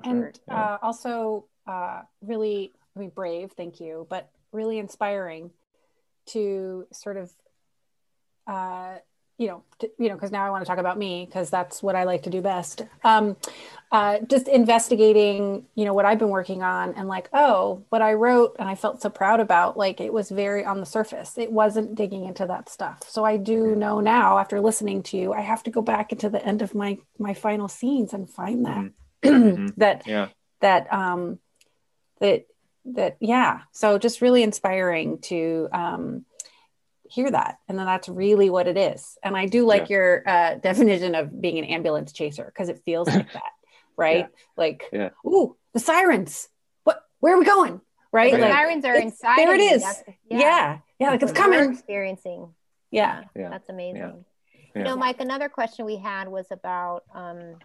And uh, also, uh, really, I mean, brave. Thank you, but really inspiring to sort of uh, you know, to, you know, because now I want to talk about me because that's what I like to do best. Um, uh, just investigating, you know, what I've been working on and like, oh, what I wrote and I felt so proud about, like it was very on the surface. It wasn't digging into that stuff. So I do know now, after listening to you, I have to go back into the end of my my final scenes and find that mm-hmm. that yeah. that um that that yeah. So just really inspiring to um hear that. And then that's really what it is. And i do like yeah. your uh, definition of being an ambulance chaser because it feels like that right? Yeah. like yeah. ooh the sirens. What where are we going? Right? The like, sirens are inside there it is. Yeah. Yeah, yeah like it's coming. experiencing. Yeah. yeah. That's amazing. You know mike another question we had was about um,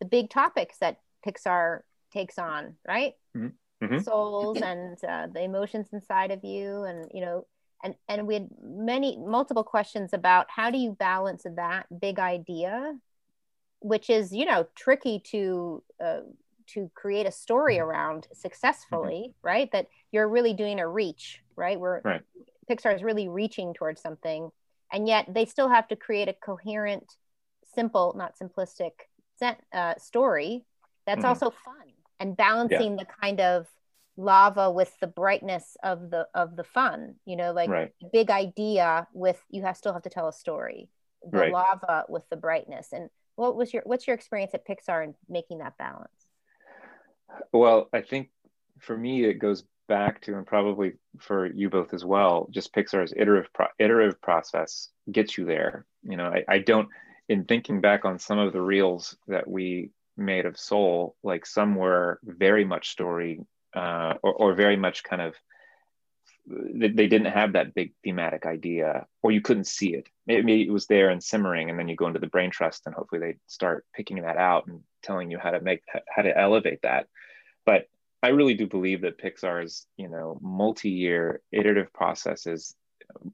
the big topics that pixar takes on right? Mm-hmm. Mm-hmm. souls and uh, the emotions inside of you and you know and and we had many multiple questions about how do you balance that big idea which is you know tricky to uh, to create a story mm-hmm. around successfully mm-hmm. right that you're really doing a reach right where right. pixar is really reaching towards something and yet they still have to create a coherent simple not simplistic uh, story that's mm-hmm. also fun and balancing yeah. the kind of lava with the brightness of the of the fun you know like right. big idea with you have still have to tell a story the right. lava with the brightness and what was your what's your experience at pixar in making that balance well i think for me it goes back to and probably for you both as well just pixar's iterative pro- iterative process gets you there you know I, I don't in thinking back on some of the reels that we made of soul like some were very much story uh, or, or very much kind of they, didn't have that big thematic idea or you couldn't see it. Maybe it was there and simmering and then you go into the brain trust and hopefully they start picking that out and telling you how to make how to elevate that. But i really do believe that pixar's you know multi-year iterative process is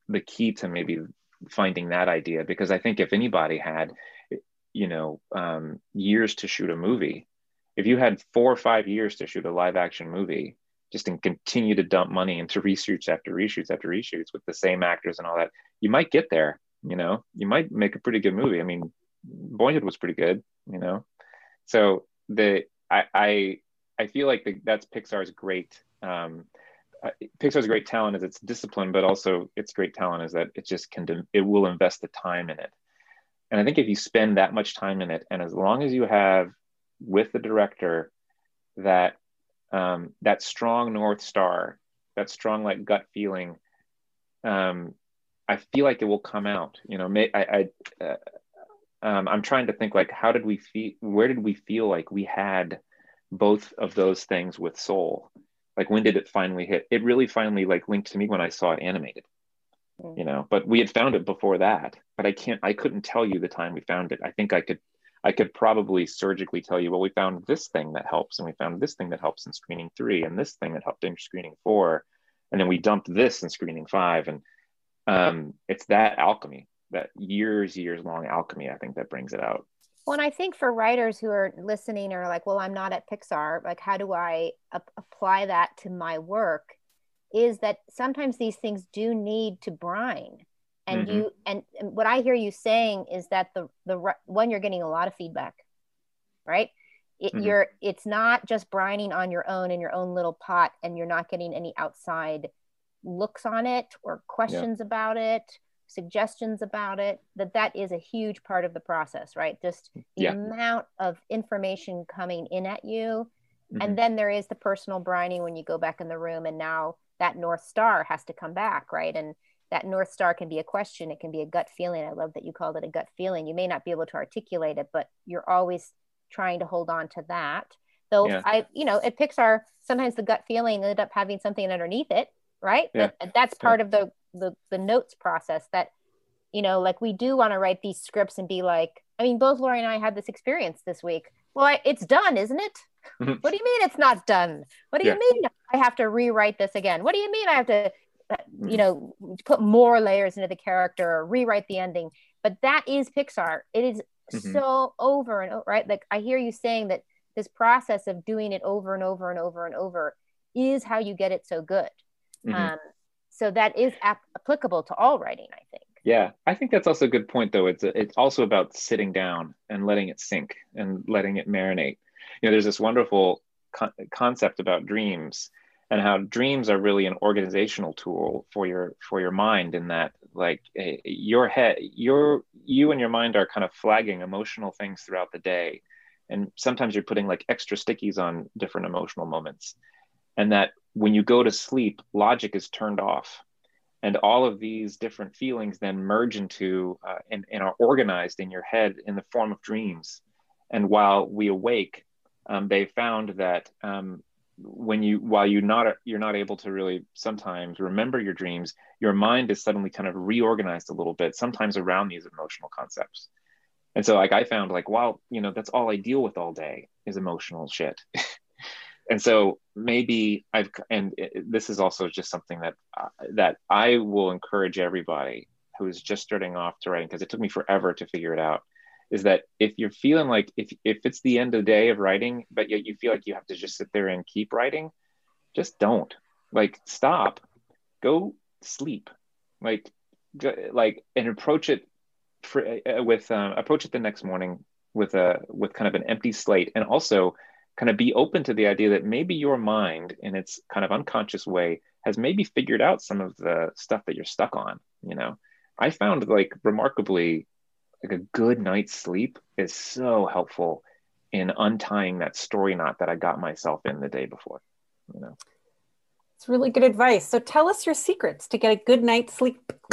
the key to maybe finding that idea because i think if anybody had you know um, years to shoot a movie if you had four or five years to shoot a live action movie just and continue to dump money into reshoots after reshoots after reshoots with the same actors and all that you might get there you know? You might make a pretty good movie. I mean boyhood was pretty good you know? So the i i, I feel like the, that's pixar's great um, uh, pixar's great talent is its discipline but also its great talent is that it just can it will invest the time in it. And i think if you spend that much time in it and as long as you have with the director that um, that strong north star, that strong like gut feeling. Um, I feel like it will come out. You know, may, I, I uh, um, I'm trying to think like how did we feel? Where did we feel like we had both of those things with Soul? Like when did it finally hit? It really finally like linked to me when I saw it animated. You know, but we had found it before that. But I can't. I couldn't tell you the time we found it. I think I could I could probably surgically tell you, well, we found this thing that helps, and we found this thing that helps in screening three, and this thing that helped in screening four, and then we dumped this in screening five, and um, it's that alchemy, that years, years long alchemy, I think that brings it out. Well, and I think for writers who are listening or like, well, I'm not at Pixar, like, how do I ap- apply that to my work? Is that sometimes these things do need to brine and mm-hmm. you and, and, what i hear you saying is that the the one you're getting a lot of feedback right it, mm-hmm. you're it's not just brining on your own in your own little pot and you're not getting any outside looks on it or questions yeah. about it suggestions about it that that is a huge part of the process right just the yeah. amount of information coming in at you mm-hmm. and then there is the personal brining when you go back in the room and now that north star has to come back right and that north star can be a question it can be a gut feeling i love that you called it a gut feeling you may not be able to articulate it but you're always trying to hold on to that. Though yeah. i you know at pixar sometimes the gut feeling ended up having something underneath it right? Yeah. that, that's part yeah. of the, the the notes process that you know like we do want to write these scripts and be like i mean both lori and i had this experience this week. Well I, it's done isn't it? Mm-hmm. What do you mean it's not done? What do you mean i have to rewrite this again? What do you mean i have to you mm. know put more layers into the character or rewrite the ending. But that is pixar. It is mm-hmm. so over and over right? Like i hear you saying that this process of doing it over and over and over and over is how you get it so good. Mm-hmm. um, so that is ap- applicable to all writing i think. Yeah. I think that's also a good point though. It's it's also about sitting down and letting it sink and letting it marinate. You know there's this wonderful con- concept about dreams and how dreams are really an organizational tool for your for your mind in that like eh, your head your you and your mind are kind of flagging emotional things throughout the day. And sometimes you're putting like extra stickies on different emotional moments. And that when you go to sleep logic is turned off. And all of these different feelings then merge into uh, and, and are organized in your head in the form of dreams. And while we awake um, they found that um, when you while you not you're not able to really sometimes remember your dreams your mind is suddenly kind of reorganized a little bit sometimes around these emotional concepts. And so like i found like wow you know that's all i deal with all day is emotional shit. And so maybe i've and this is also just something that uh, that i will encourage everybody who's just starting off to writing because it took me forever to figure it out is that if you're feeling like if, if it's the end of the day of writing but yet you feel like you have to just sit there and keep writing just don't. Like stop. Go sleep. Like like and approach it for, uh, with uh, approach it the next morning with a with kind of an empty slate. And also kind of be open to the idea that maybe your mind in its kind of unconscious way has maybe figured out some of the stuff that you're stuck on you know? I found like remarkably like a good night's sleep is so helpful in untying that story knot that I got myself in the day before. You know, it's really good advice. So tell us your secrets to get a good night's sleep.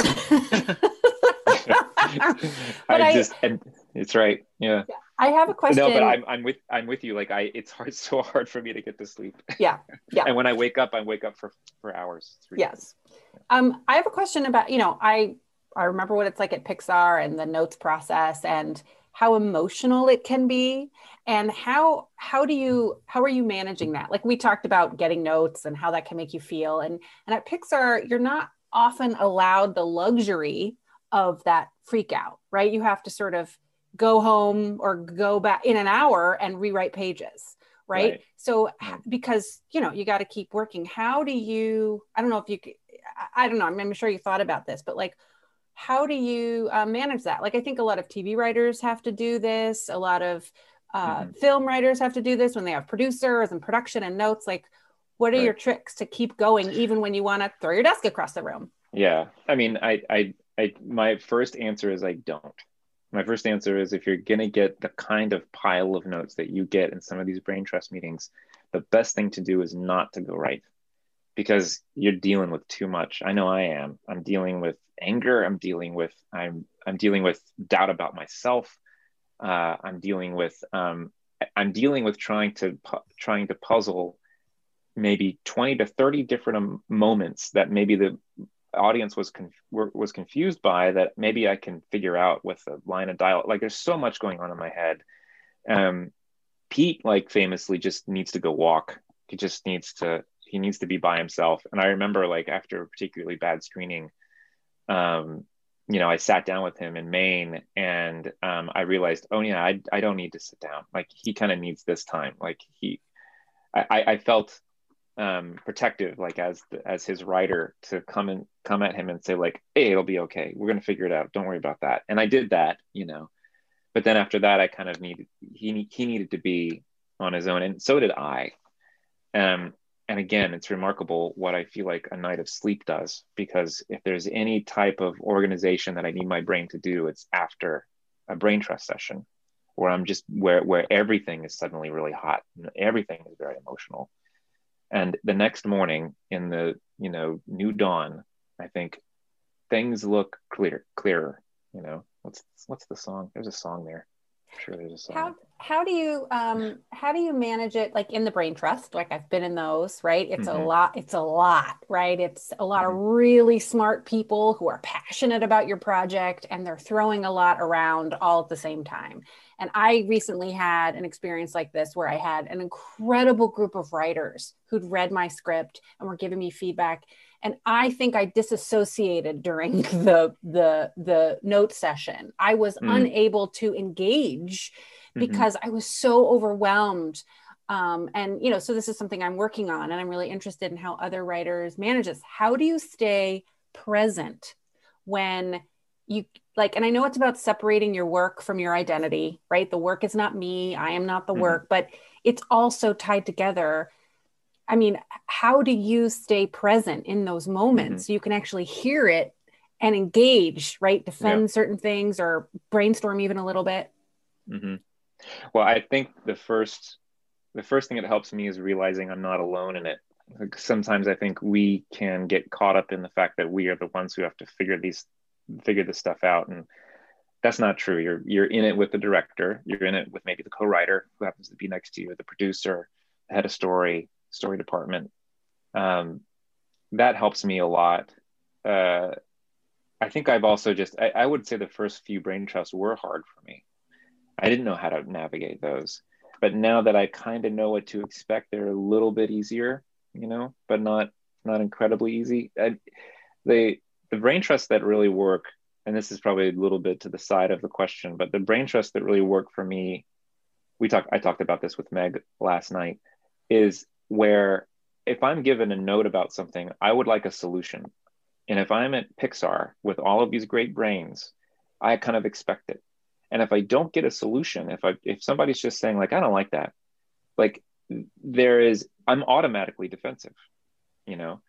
I, I, just and it's right. Yeah. yeah. I have a question. No, but I'm, I'm with I'm with you. Like I, it's hard, so hard for me to get to sleep. Yeah, yeah. and when I wake up, I wake up for for hours. Yes. Um, I have a question about you know I I remember what it's like at Pixar and the notes process and how emotional it can be. And how how do you how are you managing that? Like we talked about getting notes and how that can make you feel. And and at pixar you're not often allowed the luxury of that freak out right? You have to sort of go home or go back in an hour and rewrite pages right, right. so because you know you got to keep working. How do you i don't know if you i don't know. I'm sure you thought about this but like how do you uh, manage that? Like, I think a lot of TV writers have to do this. A lot of uh, mm-hmm. film writers have to do this when they have producers and production and notes. Like, what are right. your tricks to keep going even when you want to throw your desk across the room? Yeah, I mean, I, I, I, my first answer is I don't. My first answer is if you're gonna get the kind of pile of notes that you get in some of these brain trust meetings, the best thing to do is not to go right because you're dealing with too much. I know I am. I'm dealing with anger. I'm dealing with I'm I'm dealing with doubt about myself. Uh, I'm dealing with um, I'm dealing with trying to trying to puzzle maybe 20 to 30 different um, moments that maybe the audience was conf- was confused by that maybe I can figure out with a line of dialogue. Like there's so much going on in my head Um, Pete, like famously, just needs to go walk. He just needs to he needs to be by himself. And I remember like after a particularly bad screening, um, you know, I sat down with him in Maine and um, I realized, oh yeah, I, I don't need to sit down. Like he kind of needs this time. Like he, I, I felt um, protective, like as as his writer, to come and come at him and say like, hey, it'll be okay. We're gonna figure it out. Don't worry about that. And I did that, you know. But then after that, I kind of needed he he needed to be on his own, and so did I. Um, and again, it's remarkable what I feel like a night of sleep does, because if there's any type of organization that I need my brain to do, it's after a brain trust session where I'm just where where everything is suddenly really hot, and everything is very emotional. And the next morning in the, you know, new dawn, I think things look clear clearer, you know. What's what's the song? There's a song there sure there's a song. How how do you um how do you manage it like in the brain trust? Like I've been in those, right? It's mm-hmm. a lot, it's a lot, right? It's a lot mm-hmm. of really smart people who are passionate about your project and they're throwing a lot around all at the same time. And I recently had an experience like this where I had an incredible group of writers who'd read my script and were giving me feedback and i think i disassociated during the the the note session i was mm. unable to engage mm-hmm. Because mm-hmm. i was so overwhelmed um, and you know so this is something i'm working on and i'm really interested in how other writers manage this how do you stay present when you like and i know it's about separating your work from your identity right the work is not me i am not the mm-hmm. work but it's also tied together I mean, how do you stay present in those moments? Mm-hmm. So you can actually hear it and engage, right? Defend yeah. certain things or brainstorm even a little bit. Mm-hmm. Well, I think the first the first thing that helps me is realizing I'm not alone in it. Like sometimes I think we can get caught up in the fact that we are the ones who have to figure these figure this stuff out and that's not true. You're you're in it with the director, you're in it with maybe the co-writer who happens to be next to you, the producer, the head of story, story department. Um, that helps me a lot. Uh, I think I've also just, I, I, would say the first few brain trusts were hard for me. I didn't know how to navigate those. But now that I kind of know what to expect, they're a little bit easier, you know, but not not incredibly easy. I, they the brain trusts that really work, and this is probably a little bit to the side of the question, but the brain trusts that really work for me, we talked I talked about this with Meg last night, is where if I'm given a note about something, I would like a solution. And if I'm at Pixar with all of these great brains, I kind of expect it. And if I don't get a solution, if I if somebody's just saying like I don't like that, like there is I'm automatically defensive. You know,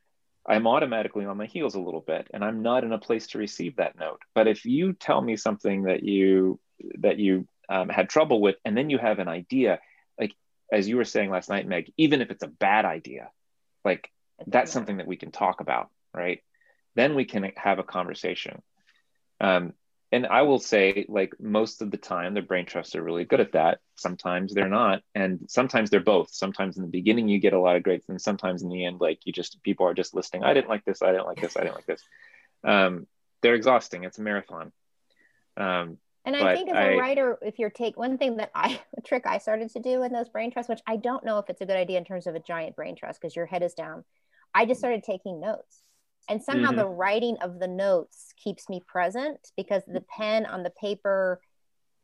I'm automatically on my heels a little bit and I'm not in a place to receive that note. But if you tell me something that you that you um, had trouble with and then you have an idea like as you were saying last night, Meg, even if it's a bad idea, like that's something that we can talk about, right? Then we can have a conversation. Um, and I will say, like most of the time, the brain trusts are really good at that. Sometimes they're not, and sometimes they're both. Sometimes in the beginning you get a lot of greats, and sometimes in the end, like you just people are just listing, I didn't like this, I didn't like this, I didn't like this. Um, they're exhausting. It's a marathon. Um, and I think as a I, writer, if you're take one thing that I a trick I started to do in those brain trusts, which I don't know if it's a good idea in terms of a giant brain trust because your head is down. I just started taking notes. And somehow mm-hmm. the writing of the notes keeps me present because the pen on the paper,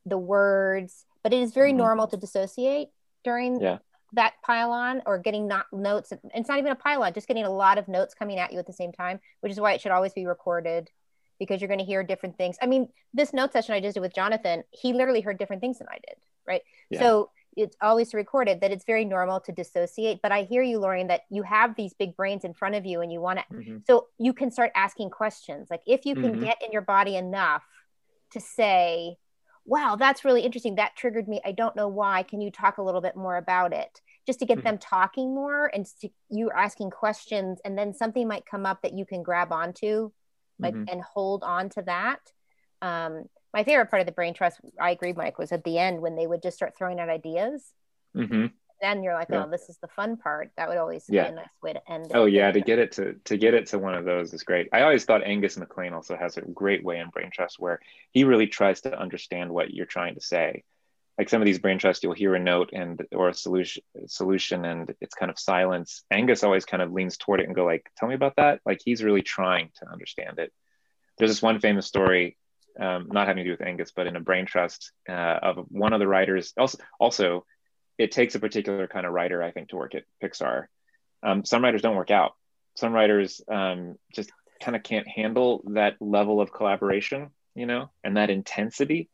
the words, but it is very mm-hmm. normal to dissociate during yeah. that pylon or getting not notes. It's not even a pylon, just getting a lot of notes coming at you at the same time, which is why it should always be recorded because you're going to hear different things. I mean, this note session I just did with Jonathan, he literally heard different things than I did, right? Yeah. So it's always recorded that it's very normal to dissociate. But I hear you, Lorien, that you have these big brains in front of you and you want to, mm-hmm. so you can start asking questions. Like if you can mm-hmm. get in your body enough to say, wow, that's really interesting. That triggered me. I don't know why. Can you talk a little bit more about it? Just to get mm-hmm. them talking more and to, you asking questions, and then something might come up that you can grab onto like mm-hmm. and hold on to that um, my favorite part of the brain trust i agree mike was at the end when they would just start throwing out ideas. Mm-hmm. then you're like yeah. oh this is the fun part. That would always yeah. be a nice way to end it oh yeah to get it to to get it to one of those is great. I always thought angus MacLane also has a great way in brain trust where he really tries to understand what you're trying to say. Like some of these brain trusts you'll hear a note and or a solution solution and it's kind of silence. Angus always kind of leans toward it and go like tell me about that. Like he's really trying to understand it. There's this one famous story um, not having to do with angus but in a brain trust uh, of one of the writers also also it takes a particular kind of writer i think to work at pixar. Um, some writers don't work out. Some writers um, just kind of can't handle that level of collaboration you know and that intensity.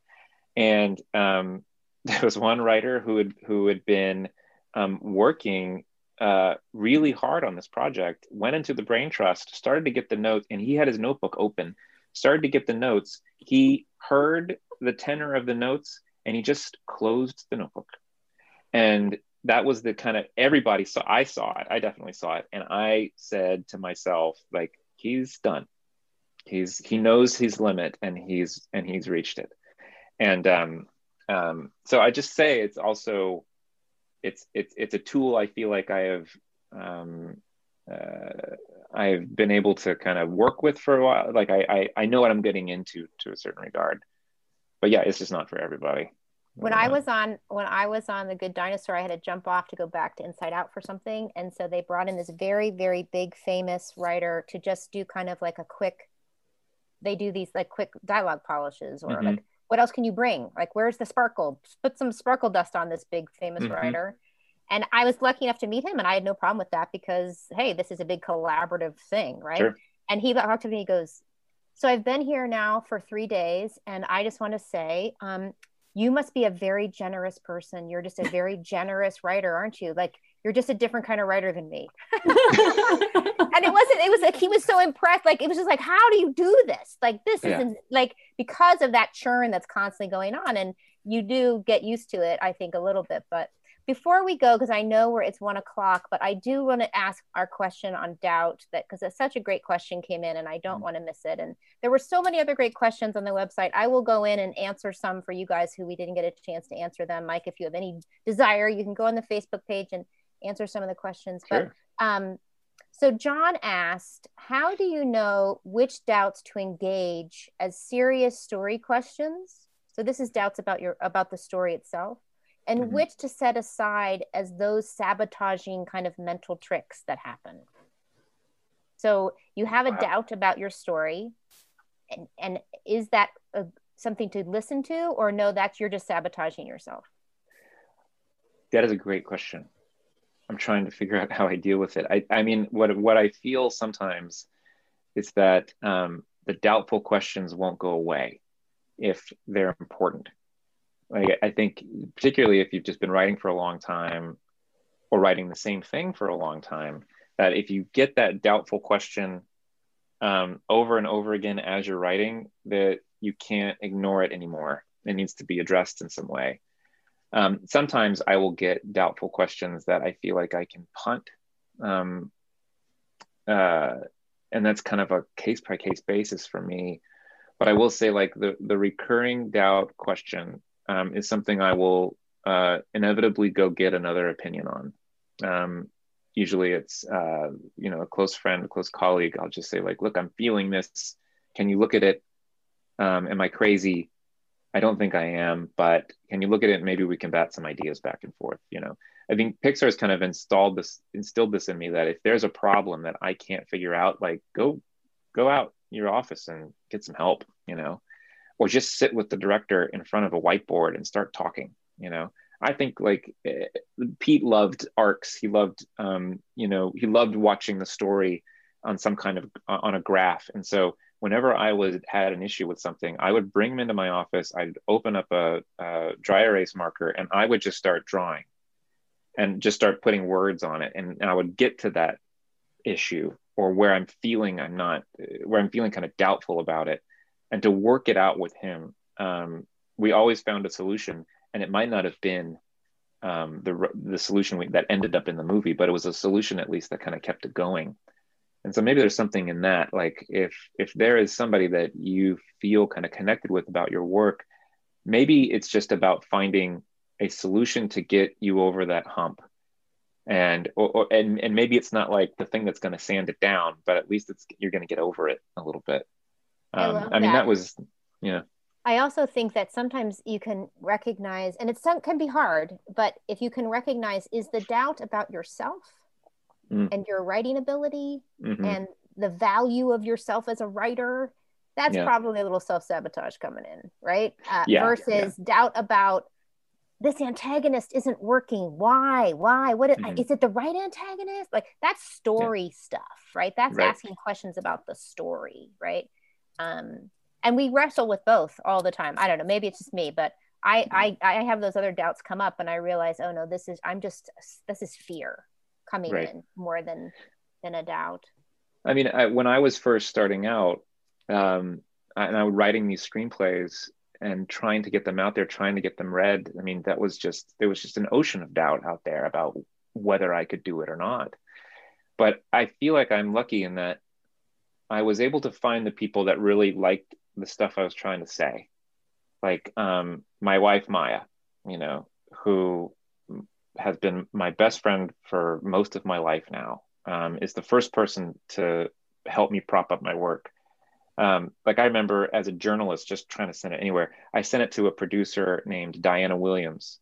And um, there was one writer who had who had been um, working uh, really hard on this project, went into the brain trust, started to get the notes, and he had his notebook open, started to get the notes. He heard the tenor of the notes, and he just closed the notebook. And that was the kind of everybody saw. I saw it. I definitely saw it, and I said to myself, like, he's done. He's he knows his limit, and he's and he's reached it. And um, um, so I just say it's also it's it's it's a tool I feel like I have um, uh, I've been able to kind of work with for a while. Like I, I I know what I'm getting into to a certain regard, but yeah, it's just not for everybody. When I was on when I was on the Good Dinosaur, I had to jump off to go back to Inside Out for something, and so they brought in this very very big famous writer to just do kind of like a quick. They do these like quick dialogue polishes or mm-hmm. like what else can you bring? Like, where's the sparkle? Put some sparkle dust on this big famous mm-hmm. writer. And I was lucky enough to meet him, and I had no problem with that because, hey, this is a big collaborative thing, right? Sure. And he talked to me. He goes, "So I've been here now for three days, and I just want to say, um, you must be a very generous person. You're just a very generous writer, aren't you? Like, you're just a different kind of writer than me. and it wasn't, it was like, he was so impressed. Like, it was just like, how do you do this? Like, this yeah. isn't like, because of that churn that's constantly going on. And you do get used to it, I think, a little bit. But before we go, because I know where it's one o'clock, but I do want to ask our question on doubt that because it's such a great question came in and I don't mm-hmm. want to miss it. And there were so many other great questions on the website. I will go in and answer some for you guys who we didn't get a chance to answer them. Mike, if you have any desire, you can go on the Facebook page and answer some of the questions. Sure. But um, so John asked, how do you know which doubts to engage as serious story questions? So this is doubts about your about the story itself, and mm-hmm. which to set aside as those sabotaging kind of mental tricks that happen. So you have a wow. doubt about your story, and, and is that a, something to listen to, or no? That's you're just sabotaging yourself. That is a great question. I'm trying to figure out how I deal with it. I, I mean, what what I feel sometimes is that um, the doubtful questions won't go away if they're important. Like I think, particularly if you've just been writing for a long time, or writing the same thing for a long time, that if you get that doubtful question um, over and over again as you're writing, that you can't ignore it anymore. It needs to be addressed in some way. Um, sometimes I will get doubtful questions that I feel like I can punt. Um, uh, and that's kind of a case by case basis for me. But I will say, like, the, the recurring doubt question um, is something I will uh, inevitably go get another opinion on. Um, usually it's, uh, you know, a close friend, a close colleague. I'll just say, like, look, I'm feeling this. Can you look at it? Um, am I crazy? I don't think I am, but can you look at it? maybe we can bat some ideas back and forth. You know, I think Pixar has kind of installed this, instilled this in me that if there's a problem that I can't figure out, like go, go out your office and get some help. You know, or just sit with the director in front of a whiteboard and start talking. You know, I think like uh, Pete loved arcs. He loved, um, you know, he loved watching the story on some kind of on a graph, and so whenever I was had an issue with something, I would bring him into my office. I'd open up a, a, dry erase marker and I would just start drawing and just start putting words on it. And, and I would get to that issue or where I'm feeling I'm not, where I'm feeling kind of doubtful about it and to work it out with him. Um, we always found a solution and it might not have been um, the, the solution we, that ended up in the movie, but it was a solution at least that kind of kept it going and so maybe there's something in that like if if there is somebody that you feel kind of connected with about your work maybe it's just about finding a solution to get you over that hump and or, or and and maybe it's not like the thing that's going to sand it down but at least it's you're going to get over it a little bit um, I, I mean that. that was yeah I also think that sometimes you can recognize, and it can be hard, but if you can recognize, is the doubt about yourself mm. and your writing ability mm-hmm. and the value of yourself as a writer? That's yeah. probably a little self sabotage coming in, right? Uh, yeah, versus yeah. doubt about this antagonist isn't working. Why? Why? what is, mm-hmm. is it the right antagonist? Like that's story stuff, right? That's right. asking questions about the story, right? Um, and we wrestle with both all the time. I don't know maybe it's just me but I, I i have those other doubts come up and i realize oh no this is i'm just this is fear coming right. in more than than a doubt. I mean I, when i was first starting out um and i was writing these screenplays and trying to get them out there trying to get them read i mean that was just there was just an ocean of doubt out there about whether i could do it or not. But i feel like i'm lucky in that i was able to find the people that really liked the stuff I was trying to say. Like um, my wife Maya, you know, who has been my best friend for most of my life now, um, is the first person to help me prop up my work. Um, like I remember as a journalist, just trying to send it anywhere. I sent it to a producer named Diana Williams,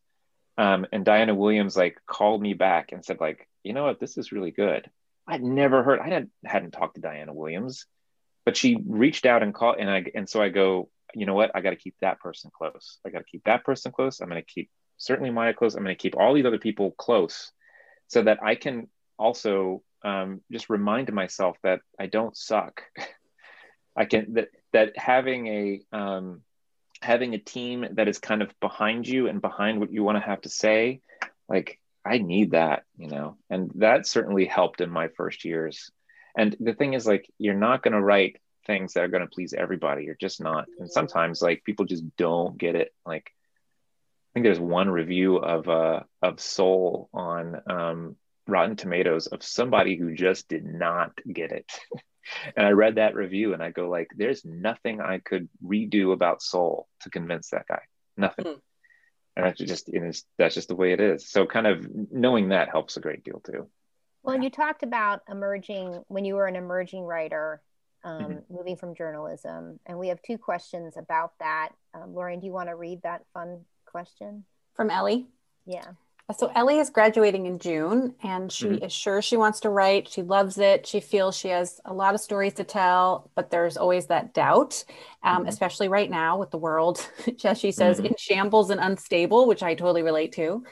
um, and Diana Williams like called me back and said like, you know what, this is really good. I'd never heard. I hadn't hadn't talked to Diana Williams but she reached out and called and i and so i go you know what? I got to keep that person close. I got to keep that person close. I'm going to keep certainly maya close. I'm going to keep all these other people close so that i can also um, just remind myself that i don't suck. I can that that having a um, having a team that is kind of behind you and behind what you want to have to say like i need that you know and that certainly helped in my first years. And the thing is like you're not going to write things that are going to please everybody you're just not. And sometimes like people just don't get it. Like i think there's one review of uh of soul on um rotten tomatoes of somebody who just did not get it. And i read that review and i go like there's nothing i could redo about soul to convince that guy. Nothing. Mm. And that's just it is that's just the way it is so kind of knowing that helps a great deal too well, you talked about emerging when you were an emerging writer, um, mm-hmm. moving from journalism, and we have two questions about that. Um, Lorien, do you want to read that fun question from Ellie? Yeah. So Ellie is graduating in June, and she mm-hmm. is sure she wants to write. She loves it. She feels she has a lot of stories to tell, but there's always that doubt, um, mm-hmm. especially right now with the world, as she says, mm-hmm. in shambles and unstable, which I totally relate to,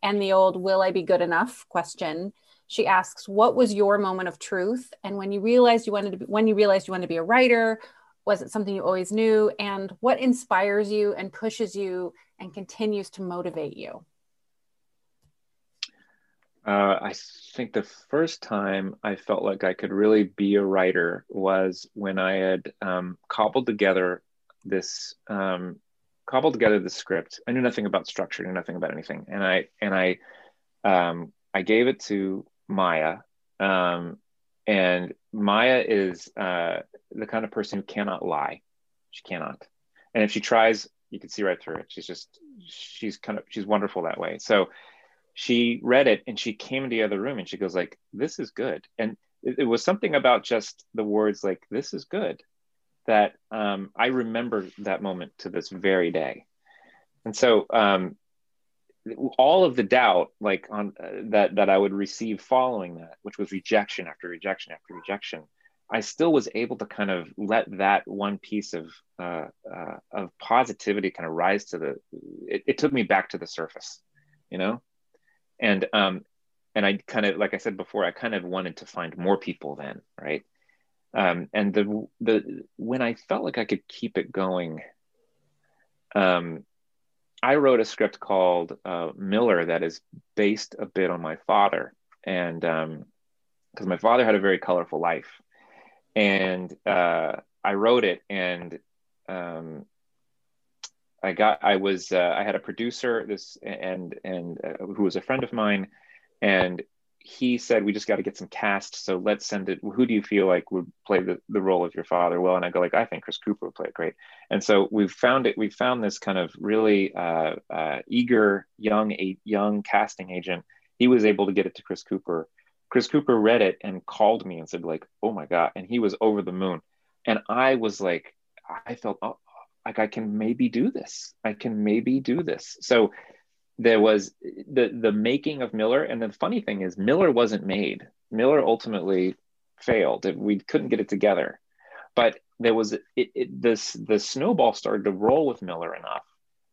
and the old "Will I be good enough?" question she asks what was your moment of truth and when you realized you wanted to be, when you realized you wanted to be a writer was it something you always knew and what inspires you and pushes you and continues to motivate you uh, I think the first time I felt like I could really be a writer was when I had um, cobbled together this um, cobbled together the script. I knew nothing about structure, knew nothing about anything, and I and I um, I gave it to Maya. Um, and Maya is uh, the kind of person who cannot lie. She cannot. And if she tries, you can see right through it. She's just, she's kind of, she's wonderful that way. So she read it and she came into the other room and she goes like, this is good. And it, it was something about just the words like, this is good that um, I remember that moment to this very day. And so um, all of the doubt like on uh, that that I would receive following that, which was rejection after rejection after rejection, I still was able to kind of let that one piece of uh, uh, of positivity kind of rise to the. It, it, took me back to the surface, you know, and um, and I kind of like I said before, I kind of wanted to find more people then, right? Um, and the the when I felt like I could keep it going, um, I wrote a script called uh, Miller that is based a bit on my father, and because um, my father had a very colorful life, and uh, I wrote it, and um, I got I was uh, I had a producer this and and uh, who was a friend of mine, and he said we just got to get some cast so let's send it. Who do you feel like would play the, the role of your father? Well and i go like i think chris cooper would play it great. And so we've found it we found this kind of really uh, uh, eager young a young casting agent. He was able to get it to chris cooper. Chris cooper read it and called me and said like oh my god and he was over the moon. And i was like i felt oh, like I can maybe do this. I can maybe do this. So there was the the making of Miller, and the funny thing is Miller wasn't made. Miller ultimately failed. We couldn't get it together, but there was it, it, this the snowball started to roll with Miller enough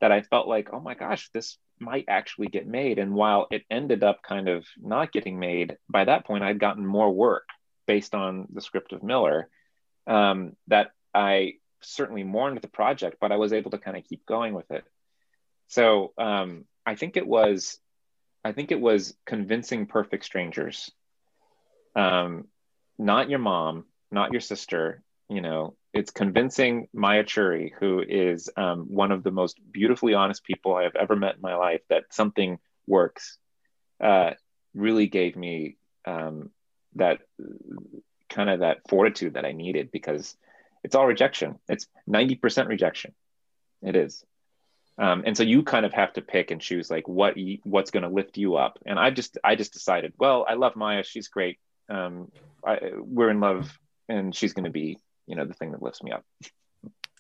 that I felt like, oh my gosh, this might actually get made. And while it ended up kind of not getting made, by that point I'd gotten more work based on the script of Miller um, that I certainly mourned the project, but I was able to kind of keep going with it. So um, I think it was, I think it was convincing perfect strangers, um, not your mom, not your sister. You know, it's convincing Maya Churi, who is um, one of the most beautifully honest people I have ever met in my life, that something works. Uh, really gave me um, that kind of that fortitude that I needed because it's all rejection. It's 90% rejection. It is. Um, and so you kind of have to pick and choose like what you, what's going to lift you up. And I just I just decided, well, I love Maya. She's great. Um, I, we're in love, and she's going to be you know the thing that lifts me up.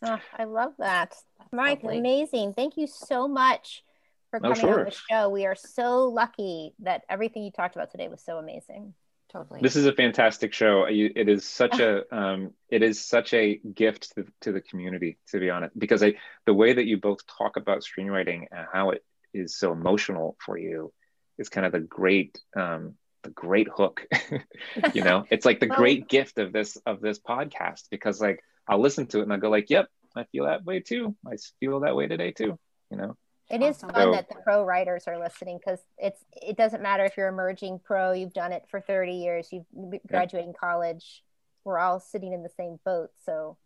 Oh, I love that, Mike. Lovely. Amazing. Thank you so much for coming oh, sure. on the show. We are so lucky that everything you talked about today was so amazing totally. This is a fantastic show. It is such a um, it is such a gift to, to, the community to be honest because I, the way that you both talk about screenwriting and how it is so emotional for you is kind of the great um, the great hook you know? It's like the well, great gift of this of this podcast because like i'll listen to it and i'll go like yep i feel that way too. I feel that way today too you know it is fun so, that the pro writers are listening because it's it doesn't matter if you're emerging pro, you've done it for 30 years, you've graduating yeah. college. We're all sitting in the same boat. So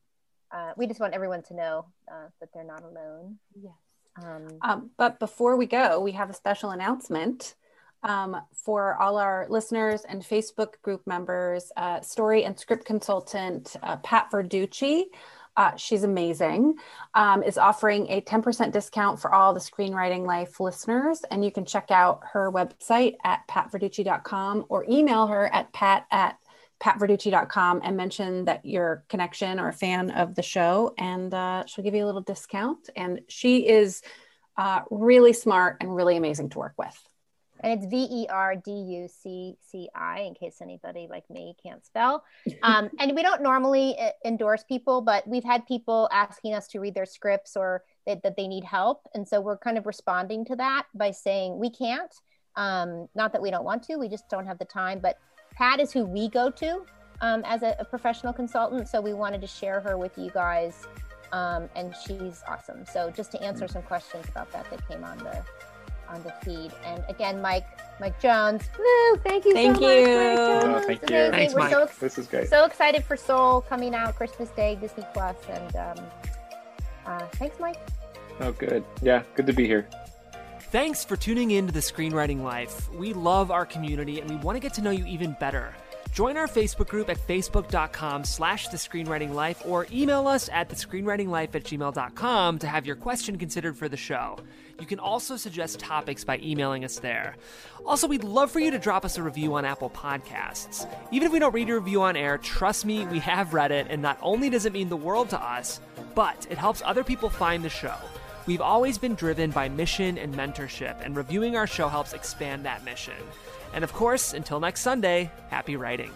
uh, we just want everyone to know uh, that they're not alone. Yes. Um, um, but before we go, we have a special announcement um, for all our listeners and Facebook group members. Uh, story and script consultant uh, Pat Verducci uh, she's amazing, um, is offering a 10% discount for all the Screenwriting Life listeners. And you can check out her website at patverducci.com or email her at pat at patverducci.com and mention that you're a connection or a fan of the show and uh, she'll give you a little discount and she is uh, really smart and really amazing to work with and it's V E R D U C C I in case anybody like me can't spell. Um, and we don't normally uh, endorse people, but we've had people asking us to read their scripts or they, that they need help, and so we're kind of responding to that by saying we can't. Um, not that we don't want to, we just don't have the time. But Pat is who we go to um, as a, a, professional consultant, so we wanted to share her with you guys. Um, and she's awesome. So just to answer some questions about that that came on the on the feed. And again, Mike, Mike Jones, woo, thank you thank so you. much, Oh, thank you. Thanks, We're Mike. so, this is great. So excited for Soul coming out Christmas Day, Disney Plus, and um, uh, thanks, Mike. Oh, good. Yeah, good to be here. Thanks for tuning in to the Screenwriting Life. We love our community and we want to get to know you even better. Join our Facebook group at facebook.com slash the screenwriting life or email us at the screenwritinglife at gmail.com to have your question considered for the show. You can also suggest topics by emailing us there. Also, we'd love for you to drop us a review on Apple Podcasts. Even if we don't read your review on air, trust me, we have read it, and not only does it mean the world to us, but it helps other people find the show. We've always been driven by mission and mentorship, and reviewing our show helps expand that mission. And of course, until next Sunday, happy writing.